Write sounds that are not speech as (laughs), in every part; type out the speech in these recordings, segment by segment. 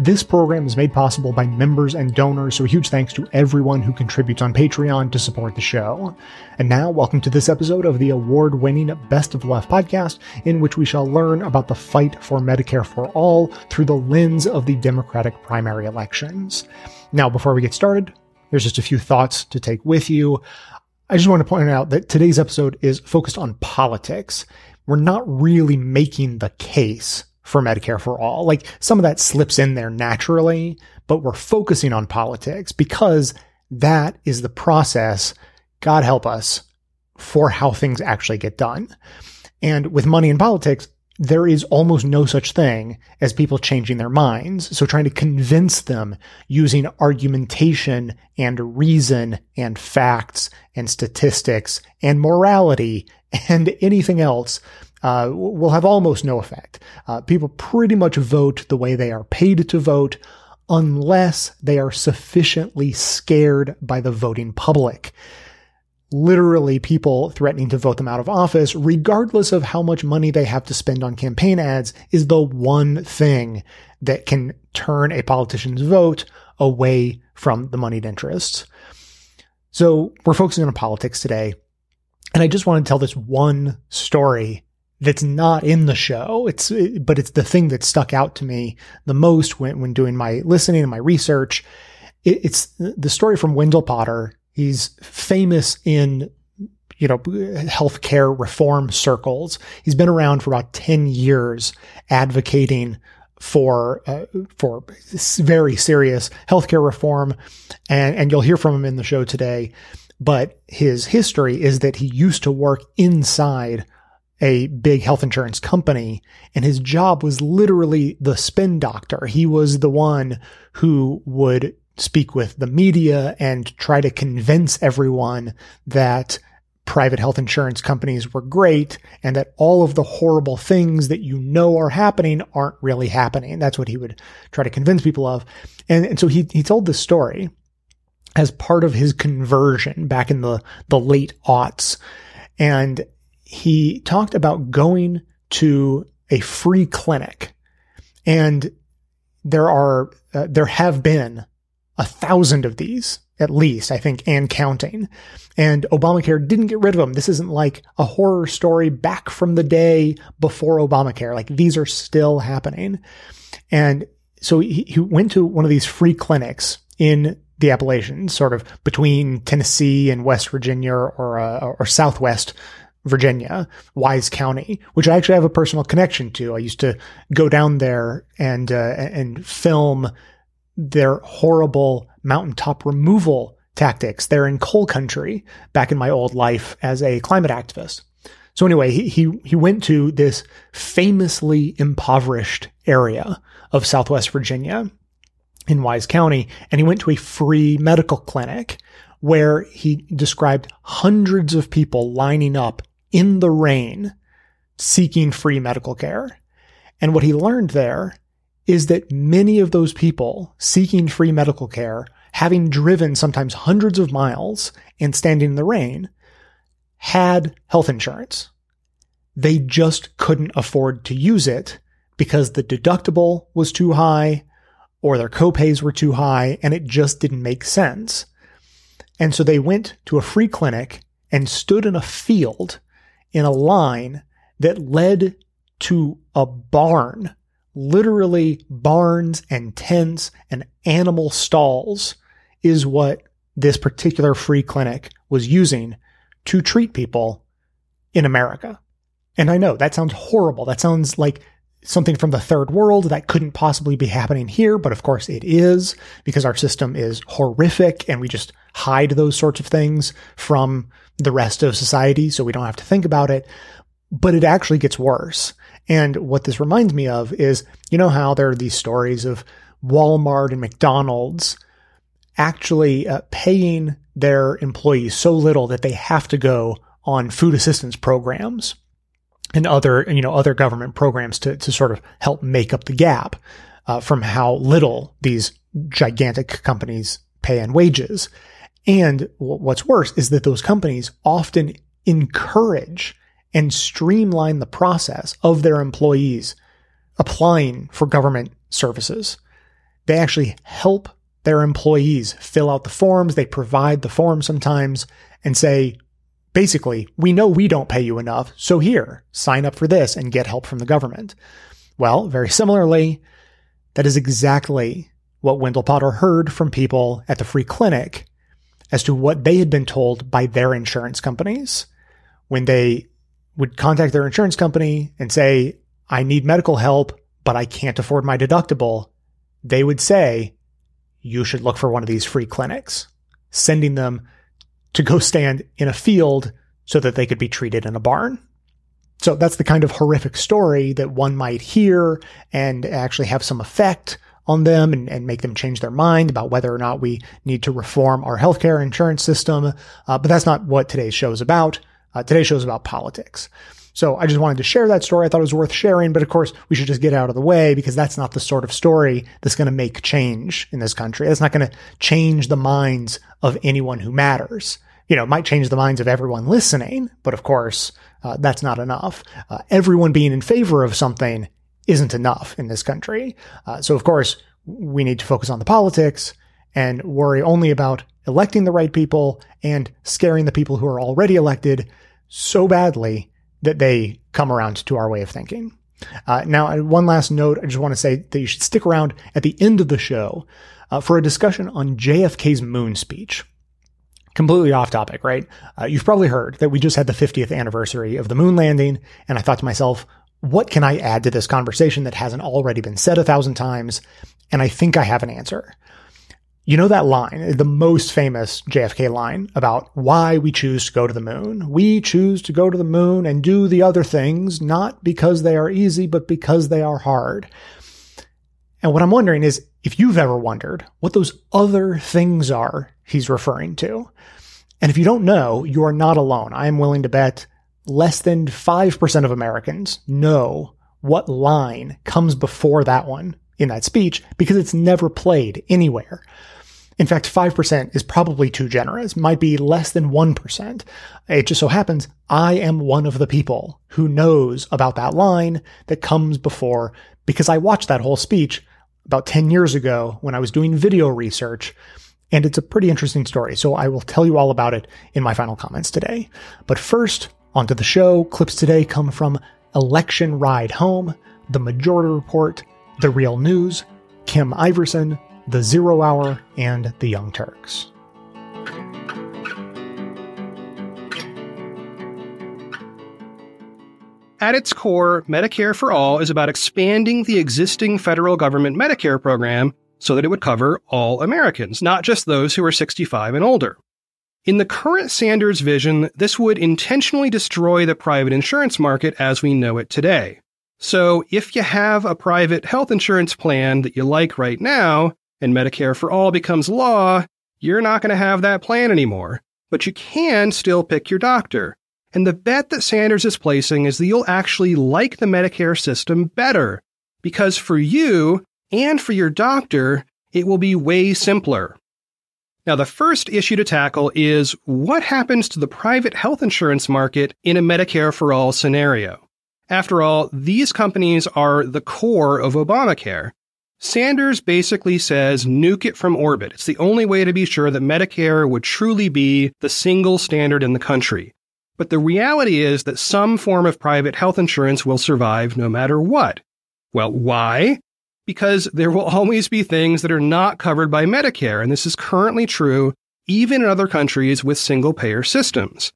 This program is made possible by members and donors, so huge thanks to everyone who contributes on Patreon to support the show. And now, welcome to this episode of the award winning Best of the Left podcast, in which we shall learn about the fight for Medicare for All through the lens of the Democratic primary elections. Now, before we get started, there's just a few thoughts to take with you. I just want to point out that today's episode is focused on politics. We're not really making the case for Medicare for all. Like some of that slips in there naturally, but we're focusing on politics because that is the process, God help us, for how things actually get done. And with money in politics, there is almost no such thing as people changing their minds. So trying to convince them using argumentation and reason and facts and statistics and morality and anything else uh, will have almost no effect. Uh, people pretty much vote the way they are paid to vote unless they are sufficiently scared by the voting public. Literally, people threatening to vote them out of office, regardless of how much money they have to spend on campaign ads, is the one thing that can turn a politician's vote away from the moneyed interests. So we're focusing on politics today. And I just want to tell this one story that's not in the show. It's, but it's the thing that stuck out to me the most when, when doing my listening and my research. It, it's the story from Wendell Potter. He's famous in, you know, healthcare reform circles. He's been around for about 10 years advocating for uh, for very serious healthcare reform, and and you'll hear from him in the show today. But his history is that he used to work inside a big health insurance company and his job was literally the spin doctor. He was the one who would speak with the media and try to convince everyone that private health insurance companies were great and that all of the horrible things that you know are happening aren't really happening. That's what he would try to convince people of. And, and so he, he told this story as part of his conversion back in the, the late aughts. And he talked about going to a free clinic and there are, uh, there have been a thousand of these at least, I think, and counting. And Obamacare didn't get rid of them. This isn't like a horror story back from the day before Obamacare. Like these are still happening. And so he, he went to one of these free clinics in the Appalachians, sort of between Tennessee and West Virginia or, uh, or Southwest Virginia, Wise County, which I actually have a personal connection to. I used to go down there and uh, and film their horrible mountaintop removal tactics. They're in coal country back in my old life as a climate activist. So anyway, he he he went to this famously impoverished area of Southwest Virginia in Wise County, and he went to a free medical clinic where he described hundreds of people lining up in the rain seeking free medical care. And what he learned there is that many of those people seeking free medical care, having driven sometimes hundreds of miles and standing in the rain, had health insurance. They just couldn't afford to use it because the deductible was too high or their copays were too high and it just didn't make sense. And so they went to a free clinic and stood in a field in a line that led to a barn, literally barns and tents and animal stalls is what this particular free clinic was using to treat people in America. And I know that sounds horrible. That sounds like something from the third world that couldn't possibly be happening here, but of course it is because our system is horrific and we just hide those sorts of things from the rest of society so we don't have to think about it. But it actually gets worse. And what this reminds me of is, you know how there are these stories of Walmart and McDonald's actually uh, paying their employees so little that they have to go on food assistance programs and other, you know, other government programs to, to sort of help make up the gap uh, from how little these gigantic companies pay in wages. And what's worse is that those companies often encourage and streamline the process of their employees applying for government services. they actually help their employees fill out the forms. They provide the form sometimes and say, basically, we know we don't pay you enough. So here, sign up for this and get help from the government. Well, very similarly, that is exactly what Wendell Potter heard from people at the free clinic as to what they had been told by their insurance companies when they would contact their insurance company and say, I need medical help, but I can't afford my deductible. They would say, you should look for one of these free clinics, sending them to go stand in a field so that they could be treated in a barn. So that's the kind of horrific story that one might hear and actually have some effect on them and, and make them change their mind about whether or not we need to reform our healthcare insurance system. Uh, but that's not what today's show is about. Uh, today's show is about politics. So I just wanted to share that story. I thought it was worth sharing, but of course we should just get out of the way because that's not the sort of story that's going to make change in this country. That's not going to change the minds of anyone who matters. You know, it might change the minds of everyone listening, but of course, uh, that's not enough. Uh, everyone being in favor of something isn't enough in this country. Uh, so of course, we need to focus on the politics and worry only about electing the right people and scaring the people who are already elected so badly that they come around to our way of thinking. Uh, now, uh, one last note. I just want to say that you should stick around at the end of the show uh, for a discussion on JFK's moon speech. Completely off topic, right? Uh, you've probably heard that we just had the 50th anniversary of the moon landing, and I thought to myself, what can I add to this conversation that hasn't already been said a thousand times? And I think I have an answer. You know that line, the most famous JFK line about why we choose to go to the moon. We choose to go to the moon and do the other things, not because they are easy, but because they are hard. And what I'm wondering is if you've ever wondered what those other things are he's referring to. And if you don't know, you are not alone. I am willing to bet less than 5% of Americans know what line comes before that one in that speech because it's never played anywhere. In fact, 5% is probably too generous, might be less than 1%. It just so happens I am one of the people who knows about that line that comes before because I watched that whole speech about 10 years ago when I was doing video research. And it's a pretty interesting story. So I will tell you all about it in my final comments today. But first, onto the show. Clips today come from Election Ride Home, The Majority Report, The Real News, Kim Iversen, The Zero Hour, and The Young Turks. At its core, Medicare for All is about expanding the existing federal government Medicare program so that it would cover all Americans, not just those who are 65 and older. In the current Sanders vision, this would intentionally destroy the private insurance market as we know it today. So, if you have a private health insurance plan that you like right now, and Medicare for All becomes law, you're not going to have that plan anymore. But you can still pick your doctor. And the bet that Sanders is placing is that you'll actually like the Medicare system better. Because for you and for your doctor, it will be way simpler. Now, the first issue to tackle is what happens to the private health insurance market in a Medicare for All scenario? After all, these companies are the core of Obamacare. Sanders basically says nuke it from orbit. It's the only way to be sure that Medicare would truly be the single standard in the country. But the reality is that some form of private health insurance will survive no matter what. Well, why? Because there will (laughs) always be things that are not covered by Medicare, and this is currently true even in other countries with single payer systems.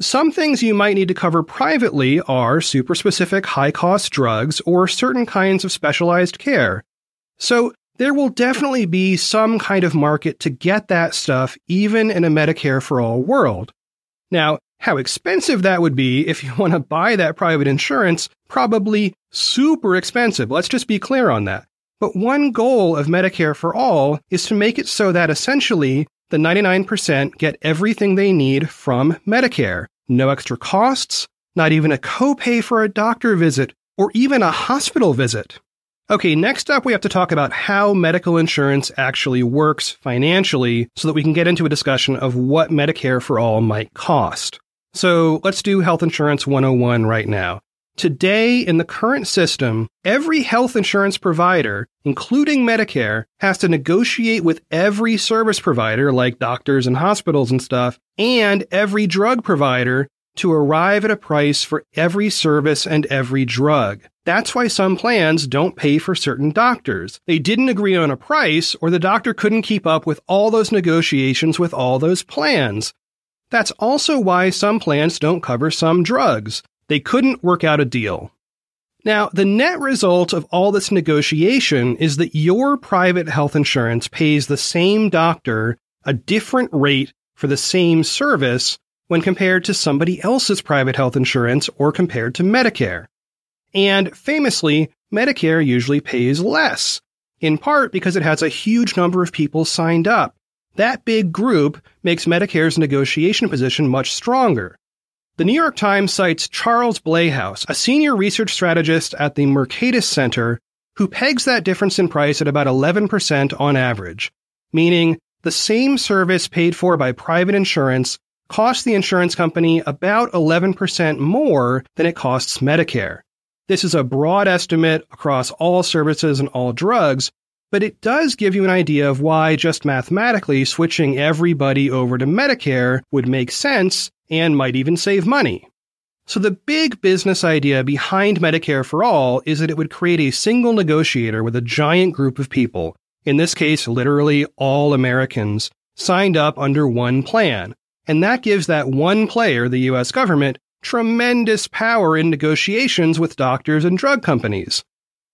Some things you might need to cover privately are super specific high cost drugs or certain kinds of specialized care. So there will definitely be some kind of market to get that stuff even in a Medicare for all world. Now, how expensive that would be if you (laughs) want to buy that private insurance, probably super expensive. Let's just be clear on that. But one goal of Medicare for All is to make it so that essentially the 99% get everything they need from Medicare. No extra costs, not even a copay for a doctor visit, or even a hospital visit. Okay, next up, we have to talk about how medical insurance actually works financially so that we can get into a discussion of what Medicare for All might cost. So let's do Health Insurance 101 right now. Today, in the current system, every health insurance provider, including Medicare, has to negotiate with every service provider, like doctors and hospitals and stuff, and every drug provider to arrive at a price for every service and every drug. That's why some plans don't pay for certain doctors. They didn't agree on a price, or the doctor couldn't keep up with all those negotiations with all those plans. That's also why some plans don't cover some drugs. They couldn't work out a deal. Now, the net result of all this negotiation is that your private health insurance pays the same doctor a different rate for the same service when compared to somebody else's private health insurance or compared to Medicare. And famously, Medicare usually pays less, in part because it has a huge number of people signed up. That big group makes Medicare's negotiation position much stronger. The New York Times cites Charles Blahous, a senior research strategist at the Mercatus Center, who pegs that difference in price at about 11% on average, meaning the same service paid for by private insurance costs the insurance company about 11% more than it costs Medicare. This is a broad estimate across all services and all drugs, but it does give you an idea of why just mathematically switching everybody over to Medicare would make sense and might even save money. So the big business idea behind Medicare for All is that it would create a single negotiator with a giant group of people, in this case, literally all Americans, signed up under one plan. And that gives that one player, the US government, tremendous power in negotiations with doctors and drug companies.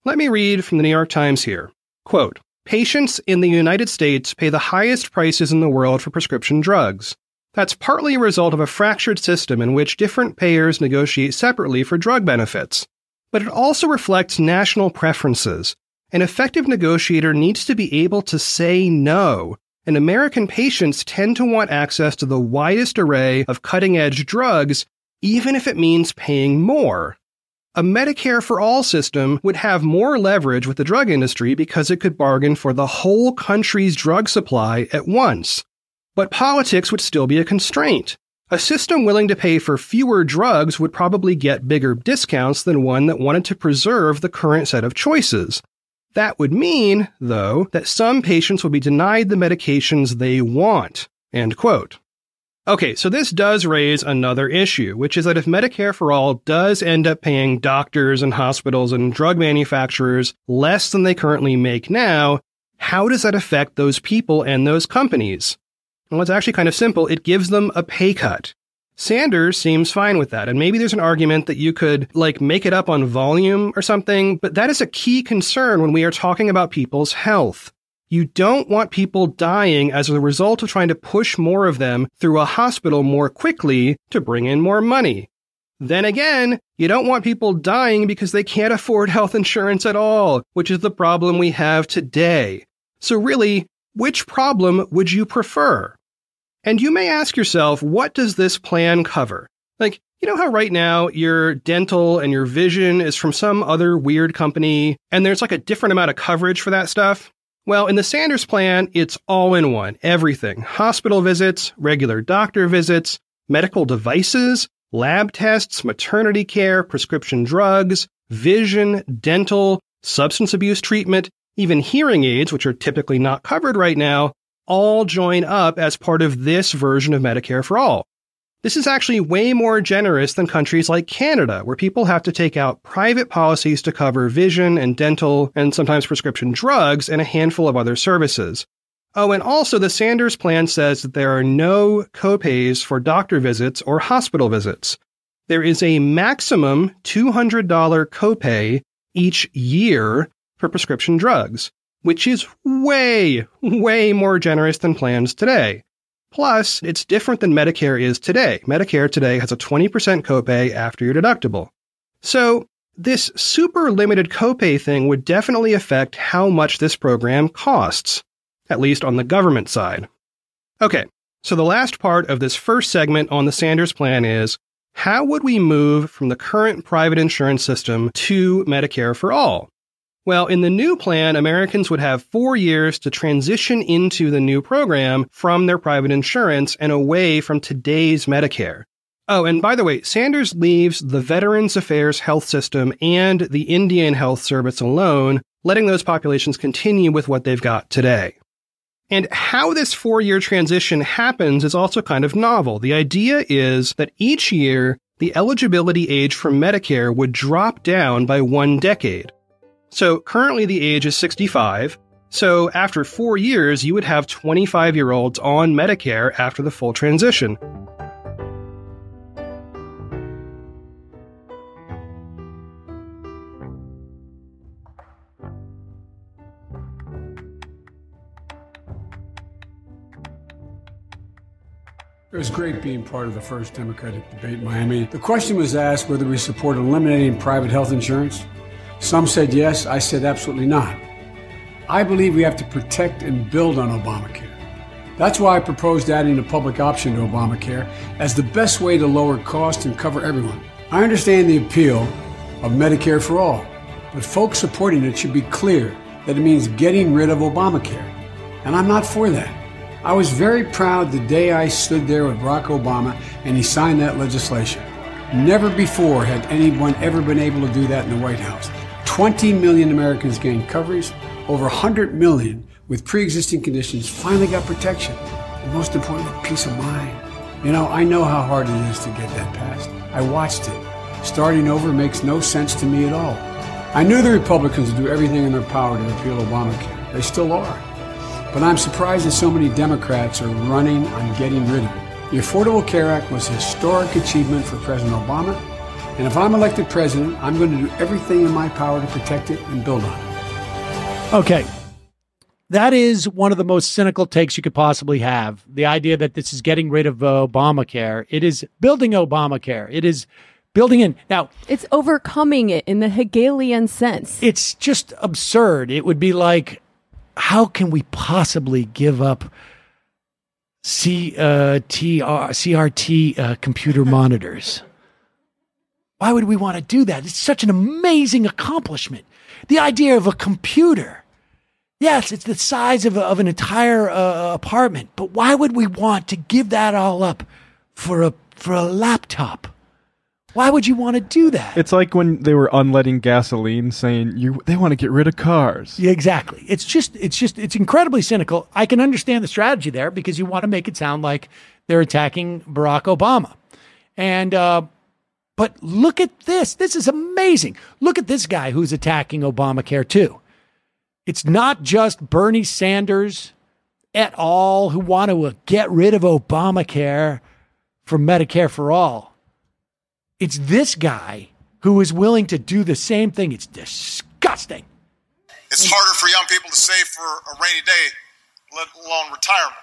Let me read from the New York Times here. Quote, Patients in the United States pay the highest prices in the world for prescription drugs. That's partly a result of a fractured system in which different payers negotiate separately for drug benefits. But it also reflects national preferences. An effective negotiator needs to be able to say no, and American patients tend to want access to the widest array of cutting edge drugs, even if it means paying more. A Medicare for All system would have more leverage with the drug industry because it could bargain for the whole country's drug supply at once. But politics would still be a constraint. A system willing to pay for fewer drugs would probably get bigger discounts than one that wanted to preserve the current set of choices. That would mean, though, that some patients would be denied the medications they want. End quote. Okay, so this does raise another issue, which is that if Medicare for All does end up paying doctors and hospitals and drug manufacturers less than they currently make now, how does that affect those people and those companies? Well, it's actually kind of simple. It gives them a pay cut. Sanders seems fine with that. And maybe there's an argument that you could like make it up on volume or something, but that is a key concern when we are talking about people's health. You don't want people dying as a result of trying to push more of them through a hospital more quickly to bring in more money. Then again, you don't want people dying because they can't (laughs) afford health insurance at all, which is the problem we have today. So really, which problem would you prefer? And you may ask yourself, what does this plan cover? Like, you know how right now your dental and your vision is from some other weird company and there's like a different amount of coverage for that stuff? Well, in the Sanders plan, it's all in one everything hospital visits, regular doctor visits, medical devices, lab tests, maternity care, prescription drugs, vision, dental, substance abuse treatment, even hearing aids, which are typically not covered right now, all join up as part of this version of Medicare for All. This is actually way more generous than countries like Canada, where people have to take out private policies to cover vision and dental and sometimes prescription drugs and a handful of other services. Oh, and also the Sanders plan says that there are no copays for doctor visits or hospital visits. There is a maximum $200 copay each year for prescription drugs, which is way, way more generous than plans today. Plus, it's different than Medicare is today. Medicare today has a 20% copay after your deductible. So, this super limited copay thing would definitely affect how much this program costs, at least on the government side. Okay, so the last part of this first segment on the Sanders plan is how would we move from the current private insurance system to Medicare for all? Well, in the new plan, Americans would have four years to transition into the new program from their private insurance and away from today's Medicare. Oh, and by the way, Sanders leaves the Veterans Affairs Health System and the Indian Health Service alone, letting those populations continue with what they've got today. And how this four year transition happens is also kind of novel. The idea is that each year, the eligibility age for Medicare would drop down by one decade. So currently the age is 65. So after four years, you would have 25 year olds on Medicare after the full transition. It was great being part of the first Democratic debate in Miami. The question was asked whether we support eliminating private health insurance. Some said yes, I said absolutely not. I believe we have to protect and build on Obamacare. That's why I proposed adding a public option to Obamacare as the best way to lower costs and cover everyone. I understand the appeal of Medicare for all, but folks supporting it should be clear that it means getting rid of Obamacare. And I'm not for that. I was very proud the day I stood there with Barack Obama and he signed that legislation. Never before had anyone ever been able to do that in the White House. 20 million Americans gained coverage, over 100 million with pre existing conditions finally got protection, and most importantly, peace of mind. You know, I know how hard it is to get that passed. I watched it. Starting over makes no sense to me at all. I knew the Republicans would do everything in their power to repeal Obamacare. They still are. But I'm surprised that so many Democrats are running on getting rid of it. The Affordable Care Act was a historic achievement for President Obama, and if I'm elected president, I'm going to do everything in my power to protect it and build on it. Okay. That is one of the most cynical takes you could possibly have. The idea that this is getting rid of uh, Obamacare. It is building Obamacare. It is building in. Now, It's overcoming it in the Hegelian sense. it's just absurd. It would be like, how can we possibly give up C, uh, TR, CRT uh, computer monitors? Why would we want to do that? It's such an amazing accomplishment. The idea of a computer. Yes, it's the size of, a, of an entire uh, apartment, but why would we want to give that all up for a for a laptop? Why would you want to do that? It's like when they were unleading gasoline, saying you they want to get rid of cars. Yeah, exactly. It's just it's just it's incredibly cynical. I can understand the strategy there because you want to make it sound like they're attacking Barack Obama. And uh but look at this. This is amazing. Look at this guy who's attacking Obamacare too. It's not just Bernie Sanders at all who want to get rid of Obamacare for Medicare for all. It's this guy who is willing to do the same thing. It's disgusting. It's harder for young people to save for a rainy day, let alone retirement.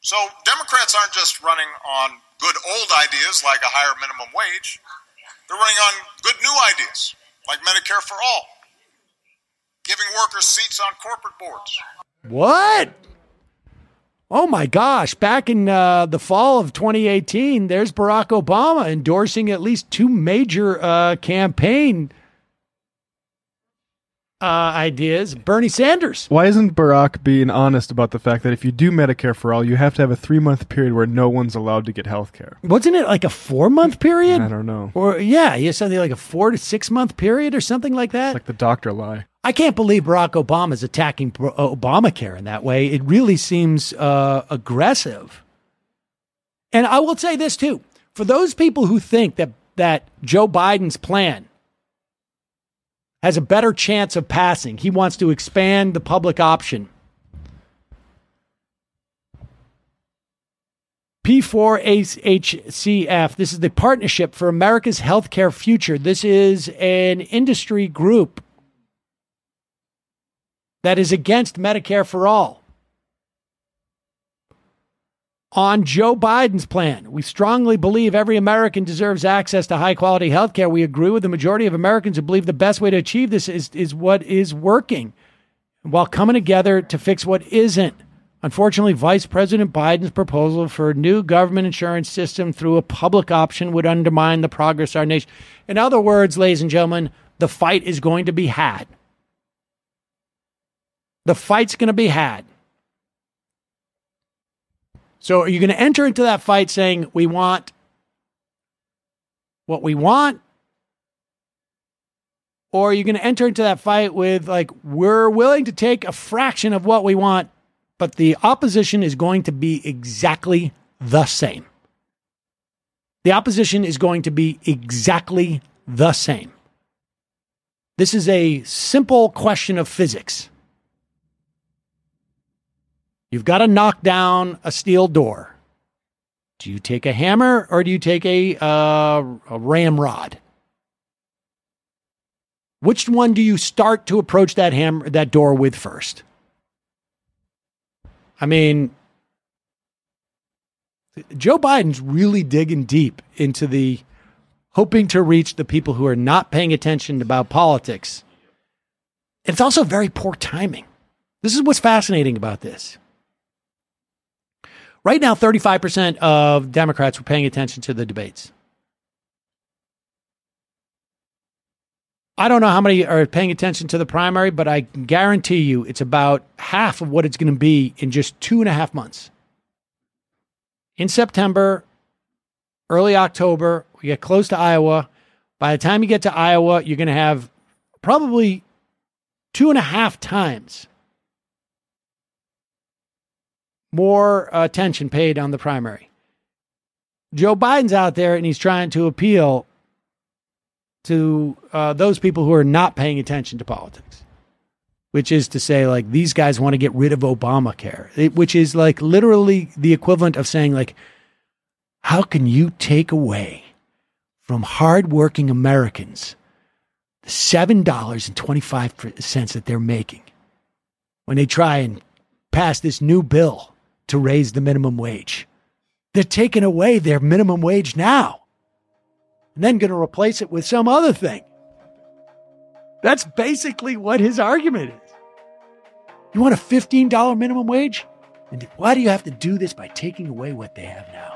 So Democrats aren't just running on good old ideas like a higher minimum wage. They're running on good new ideas like Medicare for all, giving workers seats on corporate boards. What? Oh my gosh. Back in uh, the fall of 2018, there's Barack Obama endorsing at least two major uh, campaign uh, ideas. Bernie Sanders. Why isn't Barack being honest about the fact that if you do Medicare for all, you have to have a three month period where no one's allowed to get health care? Wasn't it like a four month period? I don't know. Or, yeah, you something like a four to six month period or something like that. It's like the doctor lie. I can't believe Barack Obama is attacking Obamacare in that way. It really seems uh, aggressive. And I will say this too: for those people who think that that Joe Biden's plan has a better chance of passing, he wants to expand the public option. P4HCF, this is the Partnership for America's Healthcare Future. This is an industry group that is against Medicare for all. On Joe Biden's plan, we strongly believe every American deserves access to high quality health care. We agree with the majority of Americans who believe the best way to achieve this is, is what is working while coming together to fix what isn't. Unfortunately, Vice President Biden's proposal for a new government insurance system through a public option would undermine the progress of our nation. In other words, ladies and gentlemen, the fight is going to be had. The fight's going to be had. So are you going to enter into that fight saying we want what we want? Or are you going to enter into that fight with, like, we're willing to take a fraction of what we want, but the opposition is going to be exactly the same? The opposition is going to be exactly the same. This is a simple question of physics. You've got to knock down a steel door. Do you take a hammer or do you take a, uh, a ramrod? Which one do you start to approach that hammer that door with first? I mean, Joe Biden's really digging deep into the hoping to reach the people who are not paying attention about politics. It's also very poor timing. This is what's fascinating about this. Right now, 35% of Democrats were paying attention to the debates. I don't know how many are paying attention to the primary, but I guarantee you it's about half of what it's going to be in just two and a half months. In September, early October, we get close to Iowa. By the time you get to Iowa, you're going to have probably two and a half times more attention paid on the primary. Joe Biden's out there and he's trying to appeal to uh, those people who are not paying attention to politics, which is to say, like, these guys want to get rid of Obamacare, which is like literally the equivalent of saying, like, how can you take away from hardworking Americans the $7.25 that they're making when they try and pass this new bill to raise the minimum wage. They're taking away their minimum wage now and then going to replace it with some other thing. That's basically what his argument is. You want a $15 minimum wage? And why do you have to do this by taking away what they have now?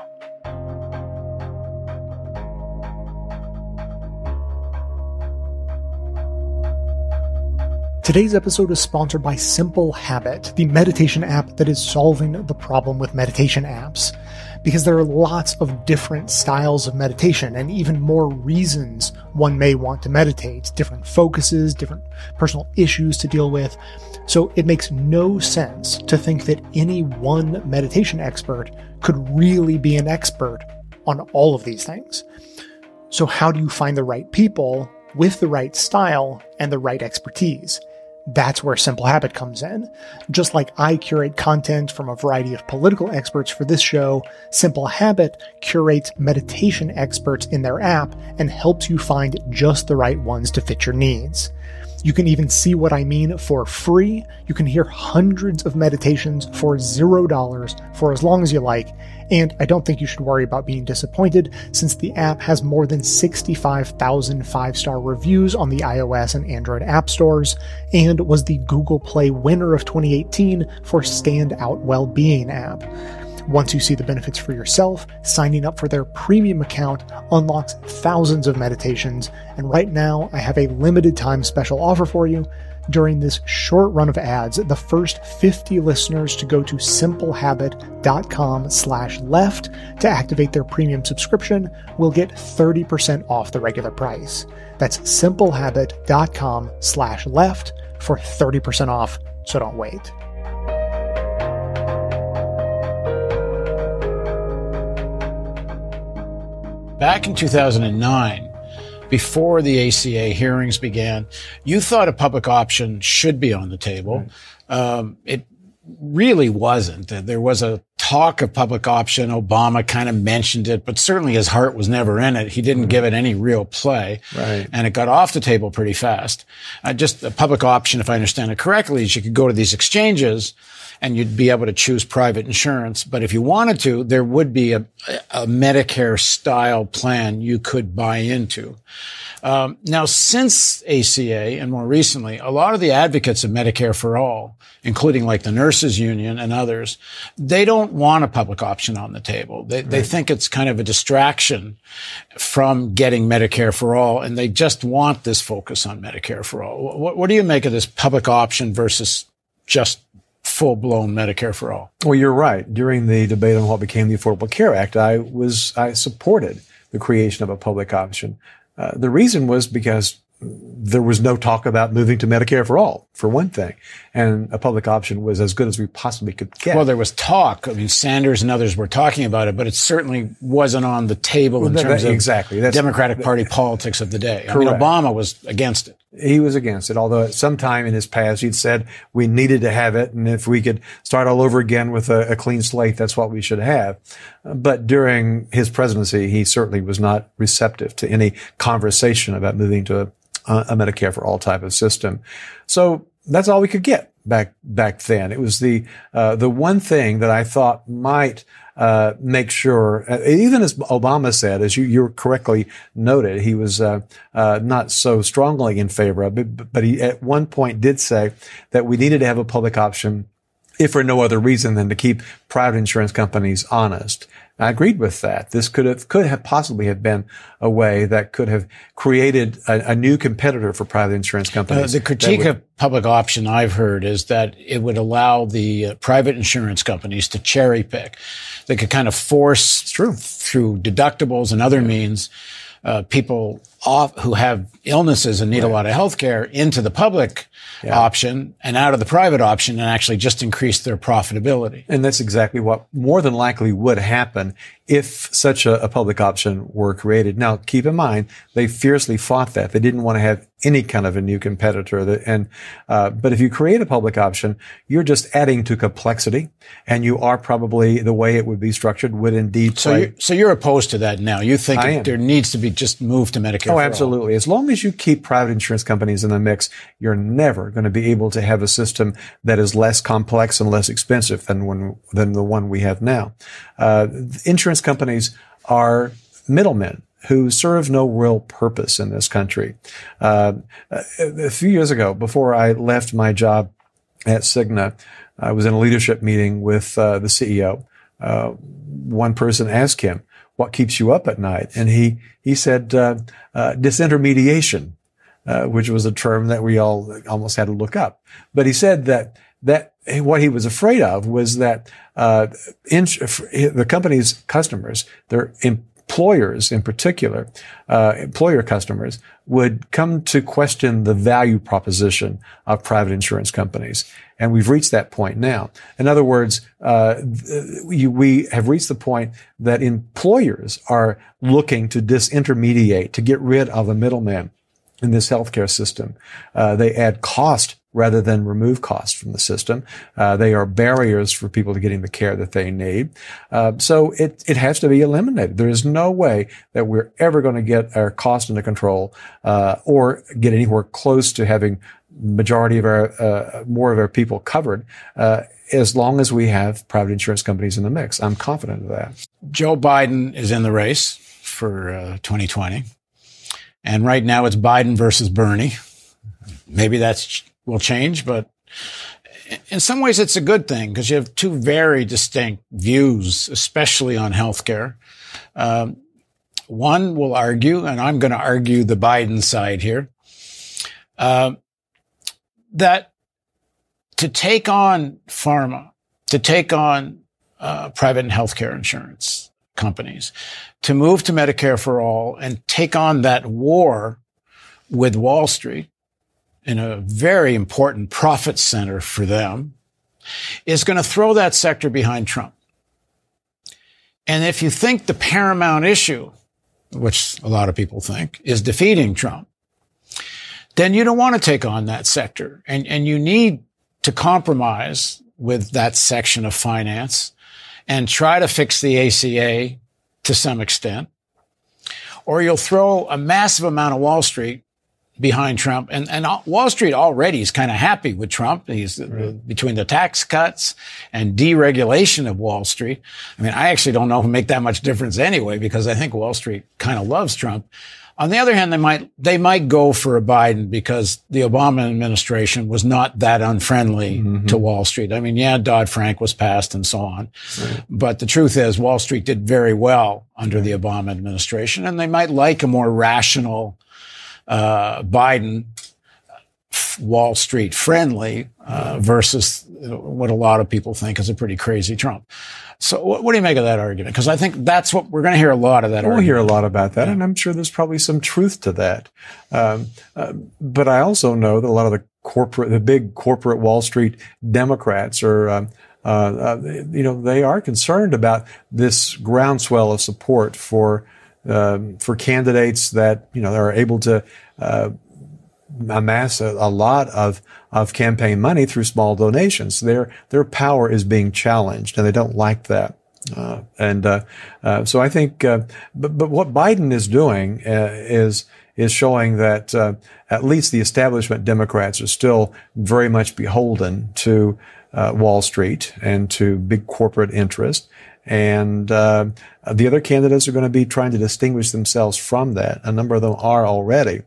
Today's episode is sponsored by Simple Habit, the meditation app that is solving the problem with meditation apps. Because there are lots of different styles of meditation and even more reasons one may want to meditate, different focuses, different personal issues to deal with. So it makes no sense to think that any one meditation expert could really be an expert on all of these things. So how do you find the right people with the right style and the right expertise? That's where Simple Habit comes in. Just like I curate content from a variety of political experts for this show, Simple Habit curates meditation experts in their app and helps you find just the right ones to fit your needs. You can even see what I mean for free. You can hear hundreds of meditations for $0 for as long as you like. And I don't think you should worry about being disappointed since the app has more than 65,000 five star reviews on the iOS and Android app stores and was the Google Play winner of 2018 for Standout Wellbeing app. Once you see the benefits for yourself, signing up for their premium account unlocks thousands of meditations. And right now, I have a limited time special offer for you. During this short run of ads, the first 50 listeners to go to simplehabit.com slash left to activate their premium subscription will get 30% off the regular price. That's simplehabit.com slash left for 30% off, so don't wait. Back in 2009, before the ACA hearings began, you thought a public option should be on the table. Right. Um, it really wasn't. There was a talk of public option. Obama kind of mentioned it, but certainly his heart was never in it. He didn't give it any real play. Right. And it got off the table pretty fast. Uh, just a public option, if I understand it correctly, is you could go to these exchanges and you'd be able to choose private insurance. But if you wanted to, there would be a, a Medicare style plan you could buy into. Um, now, since ACA and more recently, a lot of the advocates of Medicare for all, including like the nurses union and others, they don't want a public option on the table. They, right. they think it's kind of a distraction from getting Medicare for all, and they just want this focus on Medicare for all. What, what do you make of this public option versus just full blown Medicare for all. Well, you're right. During the debate on what became the Affordable Care Act, I was I supported the creation of a public option. Uh, the reason was because there was no talk about moving to Medicare for all, for one thing. And a public option was as good as we possibly could get. Well, there was talk. I mean, Sanders and others were talking about it, but it certainly wasn't on the table well, in that, terms that, of exactly. That's, Democratic Party politics of the day. Correct. I mean, Obama was against it. He was against it, although at some time in his past he'd said we needed to have it, and if we could start all over again with a, a clean slate, that's what we should have. But during his presidency, he certainly was not receptive to any conversation about moving to a a Medicare for all type of system. So that's all we could get back back then. It was the uh, the one thing that I thought might uh, make sure, uh, even as Obama said, as you you correctly noted, he was uh, uh, not so strongly in favor of it, but he at one point did say that we needed to have a public option if for no other reason than to keep private insurance companies honest. I agreed with that. This could have, could have possibly have been a way that could have created a, a new competitor for private insurance companies. Uh, the critique would, of public option I've heard is that it would allow the uh, private insurance companies to cherry pick. They could kind of force through through deductibles and other means uh, people off who have illnesses and need right. a lot of health care into the public yeah. option and out of the private option and actually just increase their profitability. And that's exactly what more than likely would happen if such a, a, public option were created. Now, keep in mind, they fiercely fought that. They didn't want to have any kind of a new competitor. That, and, uh, but if you create a public option, you're just adding to complexity and you are probably the way it would be structured would indeed. So, you're, so you're opposed to that now. You think there needs to be just move to Medicare. Oh, absolutely. As long as you keep private insurance companies in the mix, you're never going to be able to have a system that is less complex and less expensive than when, than the one we have now. Uh, insurance companies are middlemen who serve no real purpose in this country. Uh, a few years ago, before I left my job at Cigna, I was in a leadership meeting with uh, the CEO. Uh, one person asked him, "What keeps you up at night?" And he he said, uh, uh, "Disintermediation," uh, which was a term that we all almost had to look up. But he said that that what he was afraid of was that uh, in, the company's customers, their employers in particular, uh, employer customers, would come to question the value proposition of private insurance companies. And we've reached that point now. In other words, uh, we, have reached the point that employers are looking to disintermediate, to get rid of a middleman in this healthcare system. Uh, they add cost rather than remove costs from the system. Uh, they are barriers for people to getting the care that they need. Uh, so it, it has to be eliminated. There is no way that we're ever going to get our cost under control uh, or get anywhere close to having majority of our uh, more of our people covered uh, as long as we have private insurance companies in the mix. I'm confident of that. Joe Biden is in the race for 2020. Uh, and right now it's Biden versus Bernie. Maybe that's will change, but in some ways it's a good thing because you have two very distinct views, especially on healthcare. Um, one will argue, and I'm going to argue the Biden side here, uh, that to take on pharma, to take on uh, private healthcare insurance companies, to move to Medicare for all and take on that war with Wall Street in a very important profit center for them, is going to throw that sector behind Trump. And if you think the paramount issue, which a lot of people think, is defeating Trump, then you don't want to take on that sector. And, and you need to compromise with that section of finance and try to fix the ACA to some extent. Or you'll throw a massive amount of Wall Street behind Trump. And, and Wall Street already is kind of happy with Trump. He's right. between the tax cuts and deregulation of Wall Street. I mean, I actually don't know if it make that much difference anyway, because I think Wall Street kind of loves Trump. On the other hand, they might, they might go for a Biden because the Obama administration was not that unfriendly mm-hmm. to Wall Street. I mean, yeah, Dodd-Frank was passed and so on. Right. But the truth is Wall Street did very well under the Obama administration and they might like a more rational, uh, Biden Wall Street friendly uh, versus what a lot of people think is a pretty crazy Trump. So what, what do you make of that argument? Because I think that's what we're going to hear a lot of that. We'll argument. hear a lot about that, yeah. and I'm sure there's probably some truth to that. Um, uh, but I also know that a lot of the corporate, the big corporate Wall Street Democrats are. Um, uh, uh, you know, they are concerned about this groundswell of support for for candidates that you know are able to uh, amass a, a, lot of of campaign money through small donations. Their their power is being challenged, and they don't like that. Uh, and uh, uh, so I think, uh, but but what Biden is doing uh, is is showing that at least the establishment Democrats are still very much beholden to Wall Street and to big corporate interest. And the other candidates are going to be trying to distinguish themselves from that. A number of them are already.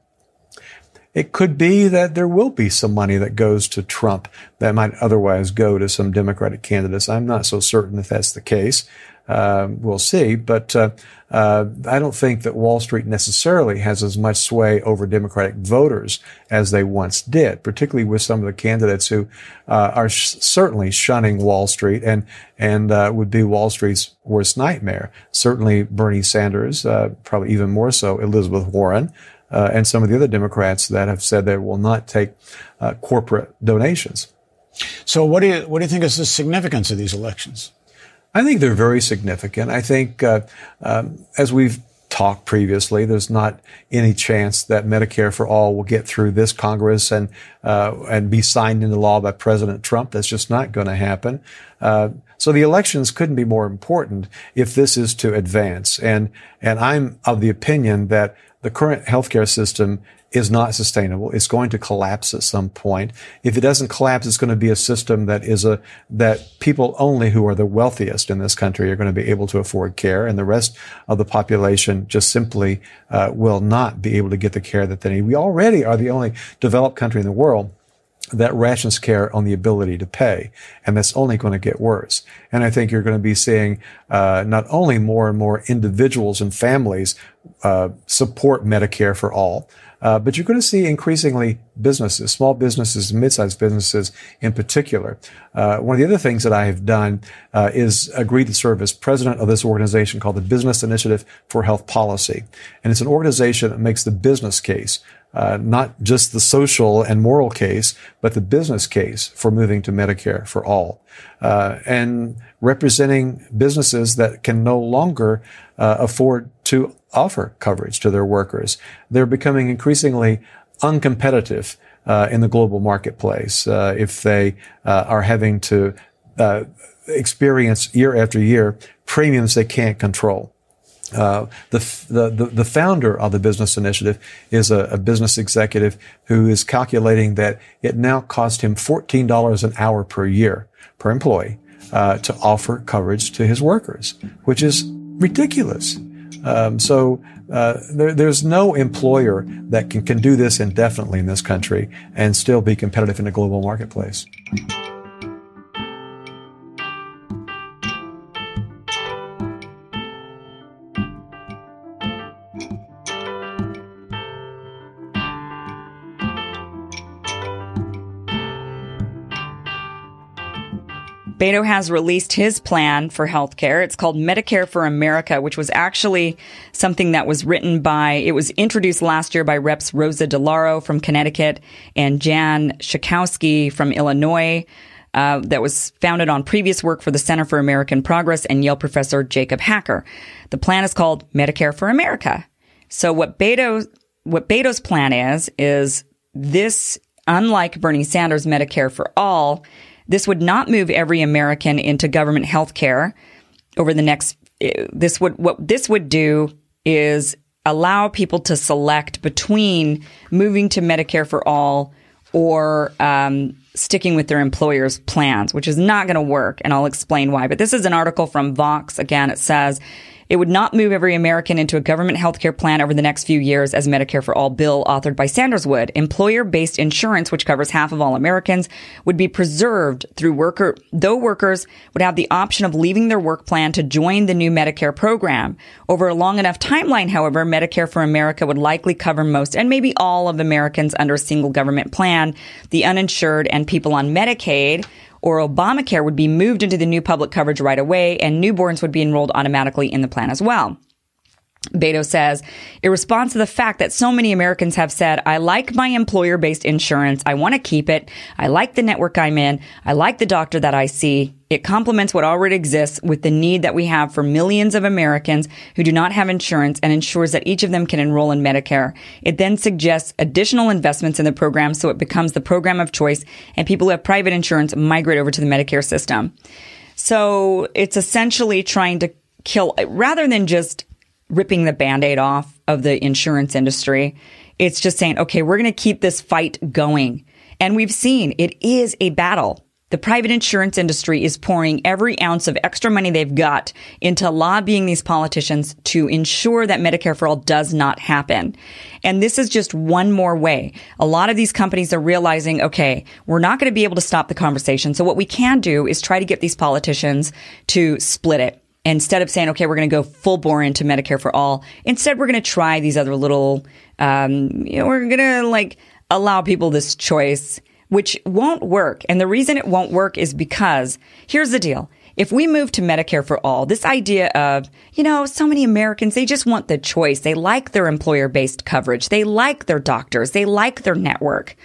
It could be that there will be some money that goes to Trump that might otherwise go to some Democratic candidates. I'm not so certain if that's the case. Uh, we'll see, but uh, uh, I don't think that Wall Street necessarily has as much sway over Democratic voters as they once did, particularly with some of the candidates who uh, are sh- certainly shunning Wall Street and and uh, would be Wall Street's worst nightmare. Certainly, Bernie Sanders, uh, probably even more so, Elizabeth Warren uh, and some of the other Democrats that have said they will not take uh, corporate donations. So, what do you what do you think is the significance of these elections? I think they're very significant. I think, uh, um, as we've talked previously, there's not any chance that Medicare for all will get through this Congress and uh, and be signed into law by President Trump. That's just not going to happen. Uh, so the elections couldn't be more important if this is to advance. And and I'm of the opinion that the current healthcare system is not sustainable. It's going to collapse at some point. If it doesn't collapse, it's going to be a system that is a, that people only who are the wealthiest in this country are going to be able to afford care and the rest of the population just simply, uh, will not be able to get the care that they need. We already are the only developed country in the world that rations care on the ability to pay. And that's only going to get worse. And I think you're going to be seeing, uh, not only more and more individuals and families, uh, support Medicare for all, uh, but you're going to see increasingly businesses, small businesses, mid-sized businesses in particular. Uh, one of the other things that I have done uh, is agreed to serve as president of this organization called the Business Initiative for Health Policy. And it's an organization that makes the business case uh, not just the social and moral case, but the business case for moving to Medicare for all, uh, and representing businesses that can no longer uh, afford to offer coverage to their workers. They're becoming increasingly uncompetitive uh, in the global marketplace uh, if they uh, are having to experience year after year premiums they can't control. Uh, the, the, the founder of the business initiative is a, a, business executive who is calculating that it now costs him $14 an hour per year per employee uh, to offer coverage to his workers, which is ridiculous. Um, so uh, there, there's no employer that can, can do this indefinitely in this country and still be competitive in a global marketplace. Beto has released his plan for healthcare. It's called Medicare for America, which was actually something that was written by, it was introduced last year by Reps Rosa DeLauro from Connecticut and Jan Schakowsky from Illinois. Uh, that was founded on previous work for the Center for American Progress and Yale professor Jacob Hacker. The plan is called Medicare for America. So what Beto, what Beto's plan is, is this, unlike Bernie Sanders' Medicare for All, this would not move every American into government health care over the next, this would, what this would do is allow people to select between moving to Medicare for all or um, sticking with their employer's plans, which is not going to work. And I'll explain why. But this is an article from Vox. Again, it says, It would not move every American into a government healthcare plan over the next few years as Medicare for All bill authored by Sanders would. Employer-based insurance, which covers half of all Americans, would be preserved through worker, though workers would have the option of leaving their work plan to join the new Medicare program. Over a long enough timeline, however, Medicare for America would likely cover most and maybe all of Americans under a single government plan. The uninsured and people on Medicaid or Obamacare would be moved into the new public coverage right away and newborns would be enrolled automatically in the plan as well. Beto says, in response to the fact that so many Americans have said, I like my employer based insurance. I want to keep it. I like the network I'm in. I like the doctor that I see. It complements what already exists with the need that we have for millions of Americans who do not have insurance and ensures that each of them can enroll in Medicare. It then suggests additional investments in the program so it becomes the program of choice and people who have private insurance migrate over to the Medicare system. So it's essentially trying to kill, rather than just ripping the band-aid off of the insurance industry. It's just saying, okay, we're going to keep this fight going. And we've seen it is a battle. The private insurance industry is pouring every ounce of extra money they've got into lobbying these politicians to ensure that Medicare for all does not happen. And this is just one more way. A lot of these companies are realizing, okay, we're not going to be able to stop the conversation. So what we can do is try to get these politicians to split it instead of saying, okay, we're going to go full bore into Medicare for all, instead we're going to try these other little, um, you know, we're going to like allow people this choice, which won't work. And the reason it won't work is because here's the deal. If we move to Medicare for all, this idea of, you know, so many Americans, they just want the choice. They like their employer based coverage. They like their doctors. They like their network.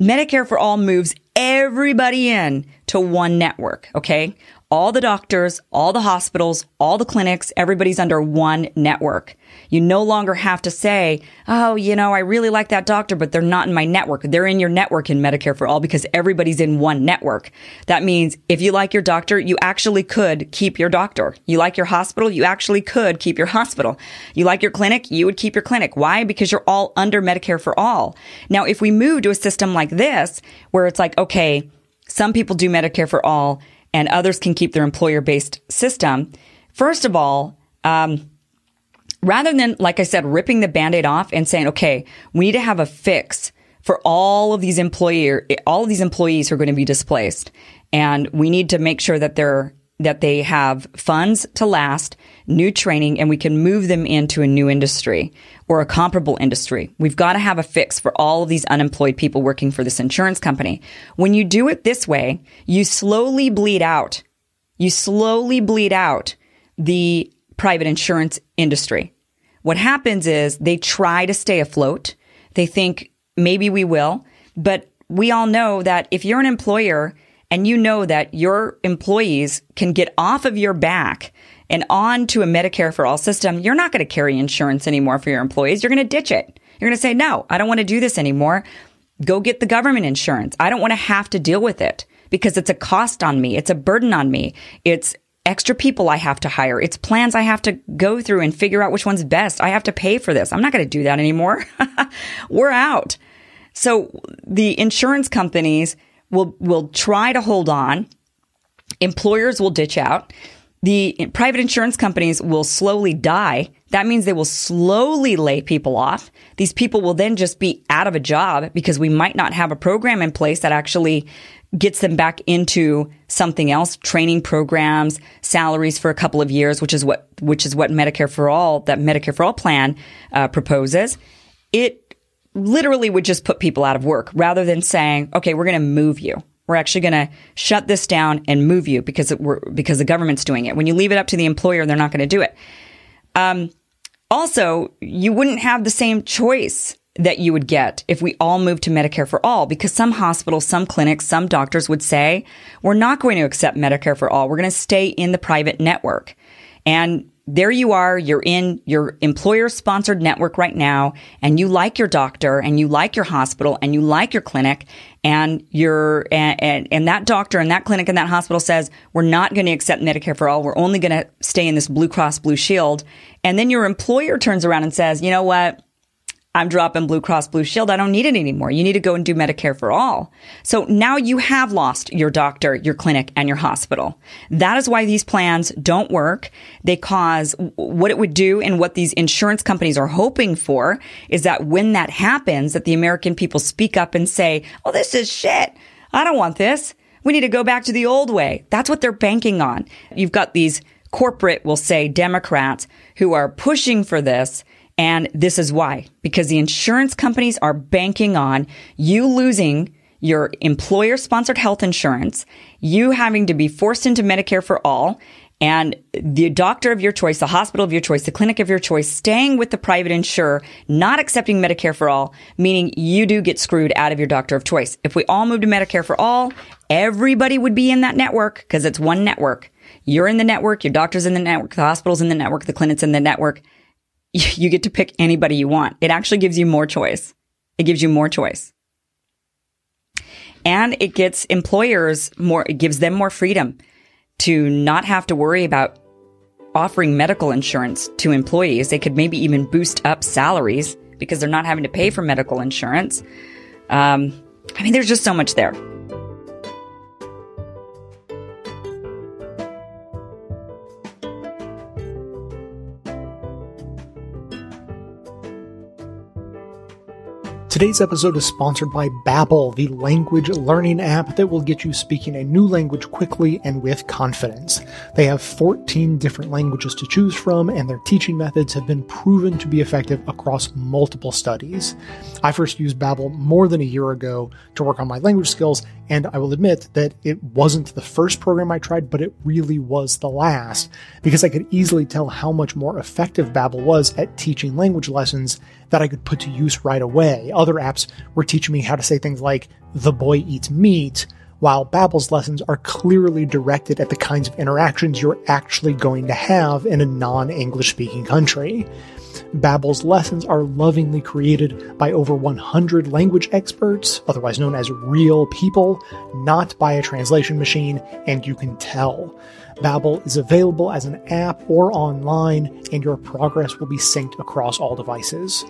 Medicare for all moves everybody in to one network. Okay all the doctors, all the hospitals, all the clinics, everybody's under one network. You no longer have to say, oh, you know, I really like that doctor, but they're not in my network. They're in your network in Medicare for all because everybody's in one network. That means if you like your doctor, you actually could keep your doctor. You like your hospital, you actually could keep your hospital. You like your clinic, you would keep your clinic. Why? Because you're all under Medicare for all. Now, if we move to a system like this, where it's like, okay, some people do Medicare for all and others can keep their employer based system. First of all, um, rather than, like I said, ripping the band aid off and saying, okay, we need to have a fix for all of these employer, all of these employees who are going to be displaced. And we need to make sure that they're that they have funds to last, new training, and we can move them into a new industry or a comparable industry. We've got to have a fix for all of these unemployed people working for this insurance company. When you do it this way, you slowly bleed out. You slowly bleed out the private insurance industry. What happens is they try to stay afloat. They think maybe we will, but we all know that if you're an employer and you know that your employees can get off of your back and on to a Medicare for all system, you're not going to carry insurance anymore for your employees. You're going to ditch it. You're going to say, no, I don't want to do this anymore. Go get the government insurance. I don't want to have to deal with it because it's a cost on me. It's a burden on me. It's extra people I have to hire. It's plans I have to go through and figure out which one's best. I have to pay for this. I'm not going to do that anymore. (laughs) We're out. So the insurance companies will will try to hold on. Employers will ditch out. The private insurance companies will slowly die. That means they will slowly lay people off. These people will then just be out of a job because we might not have a program in place that actually gets them back into something else, training programs, salaries for a couple of years, which is what which is what Medicare for All that Medicare for All plan uh, proposes. It literally would just put people out of work rather than saying, okay, we're going to move you. We're actually going to shut this down and move you because it, we're, because the government's doing it. When you leave it up to the employer, they're not going to do it. Um, also, you wouldn't have the same choice that you would get if we all moved to Medicare for all, because some hospitals, some clinics, some doctors would say, we're not going to accept Medicare for all. We're going to stay in the private network. And there you are, you're in your employer sponsored network right now, and you like your doctor and you like your hospital and you like your clinic, and you're, and, and, and that doctor and that clinic and that hospital says, we're not going to accept Medicare for all. We're only going to stay in this Blue Cross Blue Shield. And then your employer turns around and says, you know what? I'm dropping Blue Cross Blue Shield. I don't need it anymore. You need to go and do Medicare for all. So now you have lost your doctor, your clinic, and your hospital. That is why these plans don't work. They cause what it would do and what these insurance companies are hoping for is that when that happens, that the American people speak up and say, Oh, this is shit. I don't want this. We need to go back to the old way. That's what they're banking on. You've got these corporate, we'll say Democrats who are pushing for this and this is why, because the insurance companies are banking on you losing your employer sponsored health insurance, you having to be forced into Medicare for all, and the doctor of your choice, the hospital of your choice, the clinic of your choice, staying with the private insurer, not accepting Medicare for all, meaning you do get screwed out of your doctor of choice. If we all move to Medicare for all, everybody would be in that network because it's one network. You're in the network, your doctor's in the network, the hospital's in the network, the clinic's in the network. (laughs) you get to pick anybody you want. It actually gives you more choice. It gives you more choice. And it gets employers more, it gives them more freedom to not have to worry about offering medical insurance to employees. They could maybe even boost up salaries because they're not having to pay for medical insurance. Um, I mean, there's just so much there. Today's episode is sponsored by Babbel, the language learning app that will get you speaking a new language quickly and with confidence. They have 14 different languages to choose from, and their teaching methods have been proven to be effective across multiple studies. I first used Babbel more than a year ago to work on my language skills, and I will admit that it wasn't the first program I tried, but it really was the last, because I could easily tell how much more effective Babbel was at teaching language lessons that I could put to use right away. Other apps were teaching me how to say things like, the boy eats meat, while Babbel's lessons are clearly directed at the kinds of interactions you're actually going to have in a non-English speaking country. Babbel's lessons are lovingly created by over 100 language experts, otherwise known as real people, not by a translation machine, and you can tell. Babbel is available as an app or online, and your progress will be synced across all devices.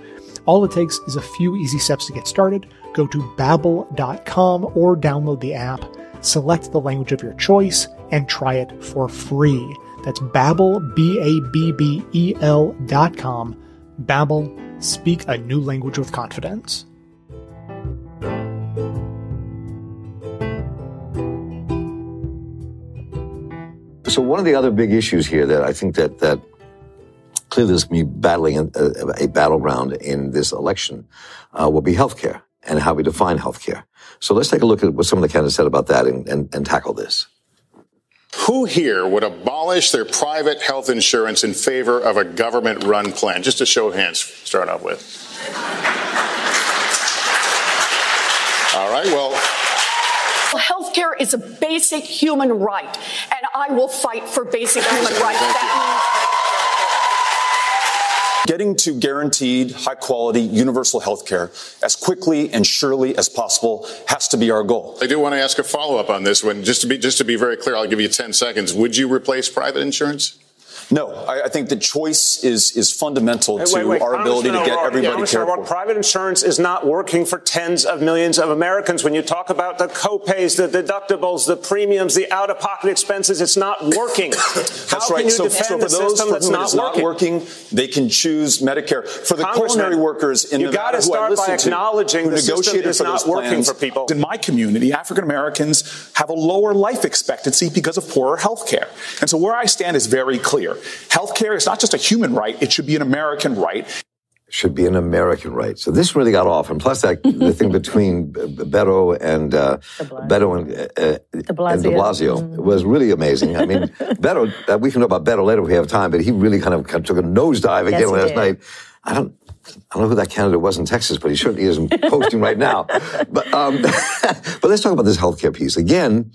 All it takes is a few easy steps to get started. Go to babbel.com or download the app, select the language of your choice, and try it for free. That's Babbel, B-A-B-B-E-L dot com. Babbel, speak a new language with confidence. So one of the other big issues here that I think that that clearly to be battling a, a battleground in this election uh, will be healthcare and how we define healthcare. So let's take a look at what some of the candidates said about that and, and, and tackle this. Who here would abolish their private health insurance in favor of a government run plan? Just a show of hands, start off with. All right, well. Healthcare is a basic human right, and I will fight for basic human rights. Getting to guaranteed, high quality, universal health care as quickly and surely as possible has to be our goal. I do want to ask a follow up on this one. Just to be, just to be very clear, I'll give you 10 seconds. Would you replace private insurance? No, I, I, think the choice is is fundamental hey, to wait, wait, our ability to get everybody cared for. Private insurance is not working for tens of millions of Americans. When you talk about the copays, the deductibles, the premiums, the out-of-pocket expenses, it's not working. (coughs) that's How right. Can you so, defend so for those for whom not not working, they can choose Medicare. For the culinary workers in the you got to start by acknowledging the system is not working plans, for people. In my community, African Americans have a lower life expectancy because of poorer health care. And so where I stand is very clear. Healthcare is not just a human right, it should be an American right. Should be an American right. So this really got off. And plus that, the thing (laughs) between Beto and, uh, Beto and, uh, de Blasio, and de Blasio mm-hmm. was really amazing. I mean, (laughs) Beto, uh, we can know about Beto later if we have time, but he really kind of, kind of took a nosedive again yes, last did. night. I don't, I don't know who that candidate was in Texas, but he certainly isn't posting right now. (laughs) But, um, but let's talk about this healthcare piece. Again,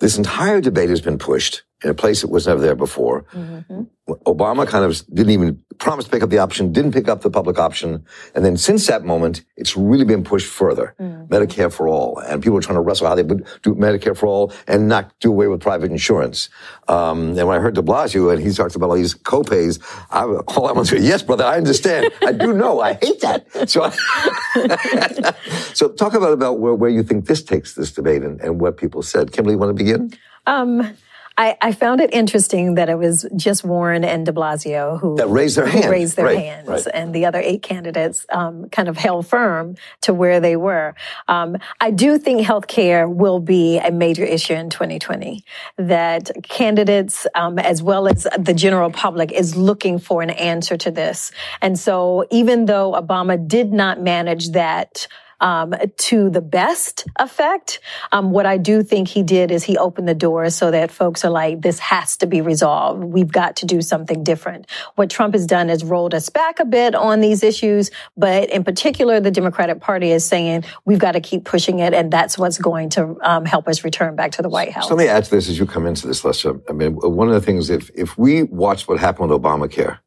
this entire debate has been pushed in a place that was never there before. Mm-hmm. Obama kind of didn't even promise to pick up the option, didn't pick up the public option. And then since that moment, it's really been pushed further. Mm. Medicare for all. And people are trying to wrestle how they would do Medicare for all and not do away with private insurance. Um, and when I heard de Blasio and he talks about all these copays, I, all I want to say, yes, brother, I understand. I do know. I hate that. So, (laughs) so talk about, about where, where you think this takes this debate and, and what people said. Kimberly, you want to begin? Um, I, I, found it interesting that it was just Warren and De Blasio who that raised their hands, raised their right, hands, right. and the other eight candidates um, kind of held firm to where they were. Um, I do think healthcare will be a major issue in 2020. That candidates, um, as well as the general public, is looking for an answer to this. And so, even though Obama did not manage that um, to the best effect. Um, what I do think he did is he opened the door so that folks are like, this has to be resolved. We've got to do something different. What Trump has done is rolled us back a bit on these issues, but in particular, the Democratic Party is saying we've got to keep pushing it, and that's what's going to um, help us return back to the White House. So let me add to this as you come into this, Lester. I mean, one of the things, if if we watched what happened with Obamacare,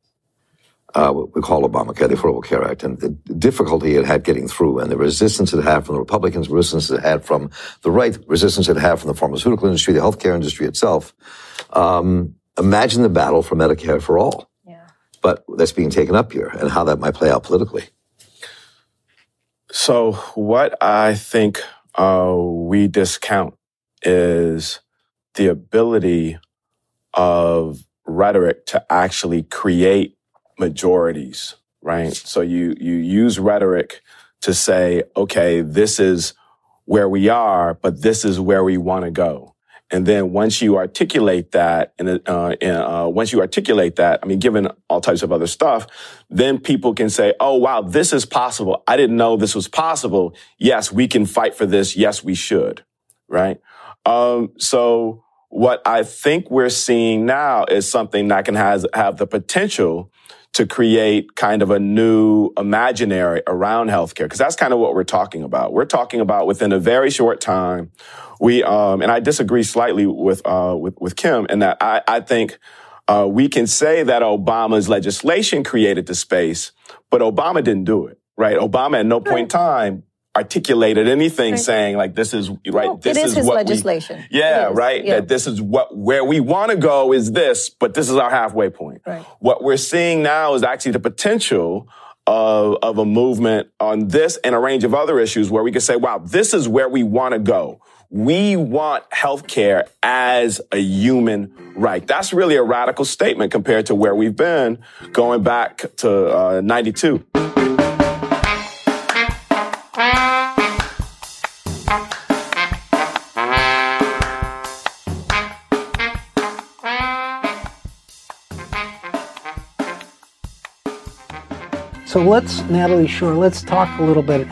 uh, what we call Obamacare, the Affordable Care Act, and the difficulty it had getting through, and the resistance it had from the Republicans, resistance it had from the right, resistance it had from the pharmaceutical industry, the healthcare industry itself. Um, imagine the battle for Medicare for all. Yeah. But that's being taken up here, and how that might play out politically. So, what I think uh, we discount is the ability of rhetoric to actually create majorities, right? So you, you use rhetoric to say, okay, this is where we are, but this is where we want to go. And then once you articulate that, and uh, uh, once you articulate that, I mean, given all types of other stuff, then people can say, "Oh, wow, this is possible. I didn't know this was possible. Yes, we can fight for this. Yes, we should." Right. Um, so what I think we're seeing now is something that can has, have the potential to create kind of a new imaginary around healthcare because that's kind of what we're talking about. We're talking about within a very short time. We um, and I disagree slightly with uh, with with Kim in that I, I think uh, we can say that Obama's legislation created the space, but Obama didn't do it. Right? Obama at no point in time articulated anything right. saying like this is right well, this is, what legislation we, yeah right yeah. that this is what where we want to go is this but this is our halfway point right. what we're seeing now is actually the potential of, of a movement on this and a range of other issues where we can say wow this is where we want to go we want healthcare as a human right. That's really a radical statement compared to where we've been going back to uh, 92. So let's, Natalie Shure, let's talk a little bit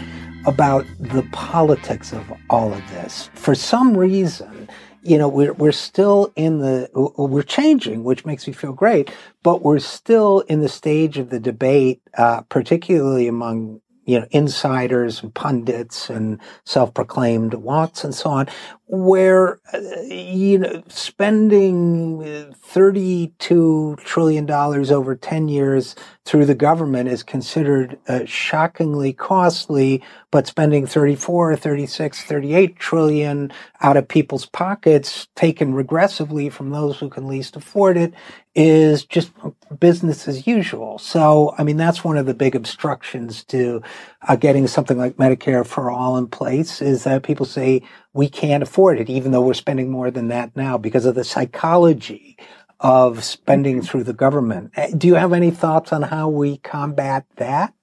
about the politics of all of this. For some reason, you know, we're, we're still in the, we're changing, which makes me feel great, but we're still in the stage of the debate, uh, particularly among you know, insiders and pundits and self-proclaimed wants and so on, where, uh, you know, spending 32 trillion dollars over 10 years through the government is considered uh, shockingly costly, but spending 34, 36, 38 trillion out of people's pockets, taken regressively from those who can least afford it, is just business as usual. So, I mean, that's one of the big obstructions to uh, getting something like Medicare for all in place is that people say we can't afford it, even though we're spending more than that now because of the psychology of spending through the government. Uh, do you have any thoughts on how we combat that?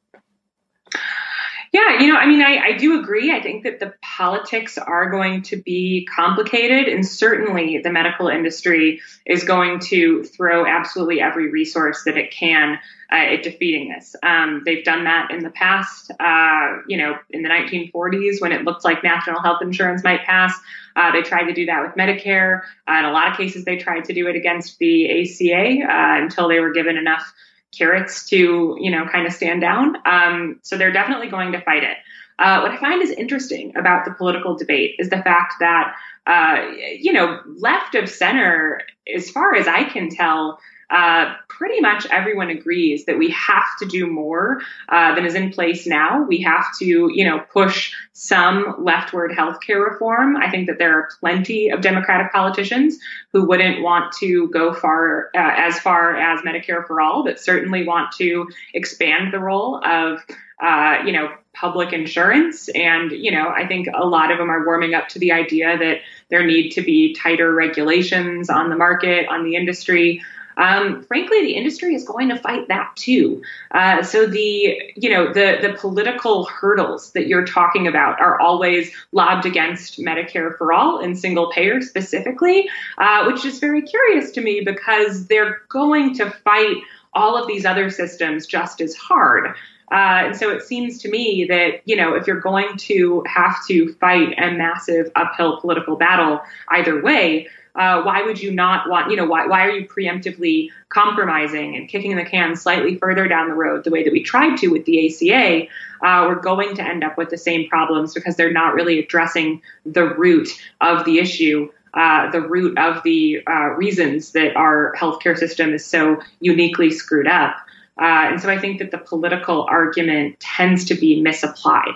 Yeah, you know, I mean, I, I do agree. I think that the politics are going to be complicated, and certainly the medical industry is going to throw absolutely every resource that it can uh, at defeating this. Um, they've done that in the past. Uh, you know, in the 1940s, when it looked like national health insurance might pass, uh, they tried to do that with Medicare. Uh, in a lot of cases, they tried to do it against the ACA uh, until they were given enough carrots to, you know, kind of stand down. Um, so they're definitely going to fight it. Uh, what I find is interesting about the political debate is the fact that, uh, you know, left of center, as far as I can tell, uh, pretty much everyone agrees that we have to do more uh, than is in place now. We have to, you know, push some leftward healthcare reform. I think that there are plenty of Democratic politicians who wouldn't want to go far uh, as far as Medicare for all, but certainly want to expand the role of, uh, you know, public insurance. And, you know, I think a lot of them are warming up to the idea that there need to be tighter regulations on the market, on the industry. Um, frankly, the industry is going to fight that too. Uh, so the you know the the political hurdles that you're talking about are always lobbed against Medicare for all and single payer specifically, uh, which is very curious to me because they're going to fight all of these other systems just as hard. Uh, and so it seems to me that, you know, if you're going to have to fight a massive uphill political battle either way, uh, why would you not want, you know, why, why are you preemptively compromising and kicking the can slightly further down the road the way that we tried to with the ACA? Uh, we're going to end up with the same problems because they're not really addressing the root of the issue. Uh, the root of the uh, reasons that our healthcare system is so uniquely screwed up. Uh, and so I think that the political argument tends to be misapplied.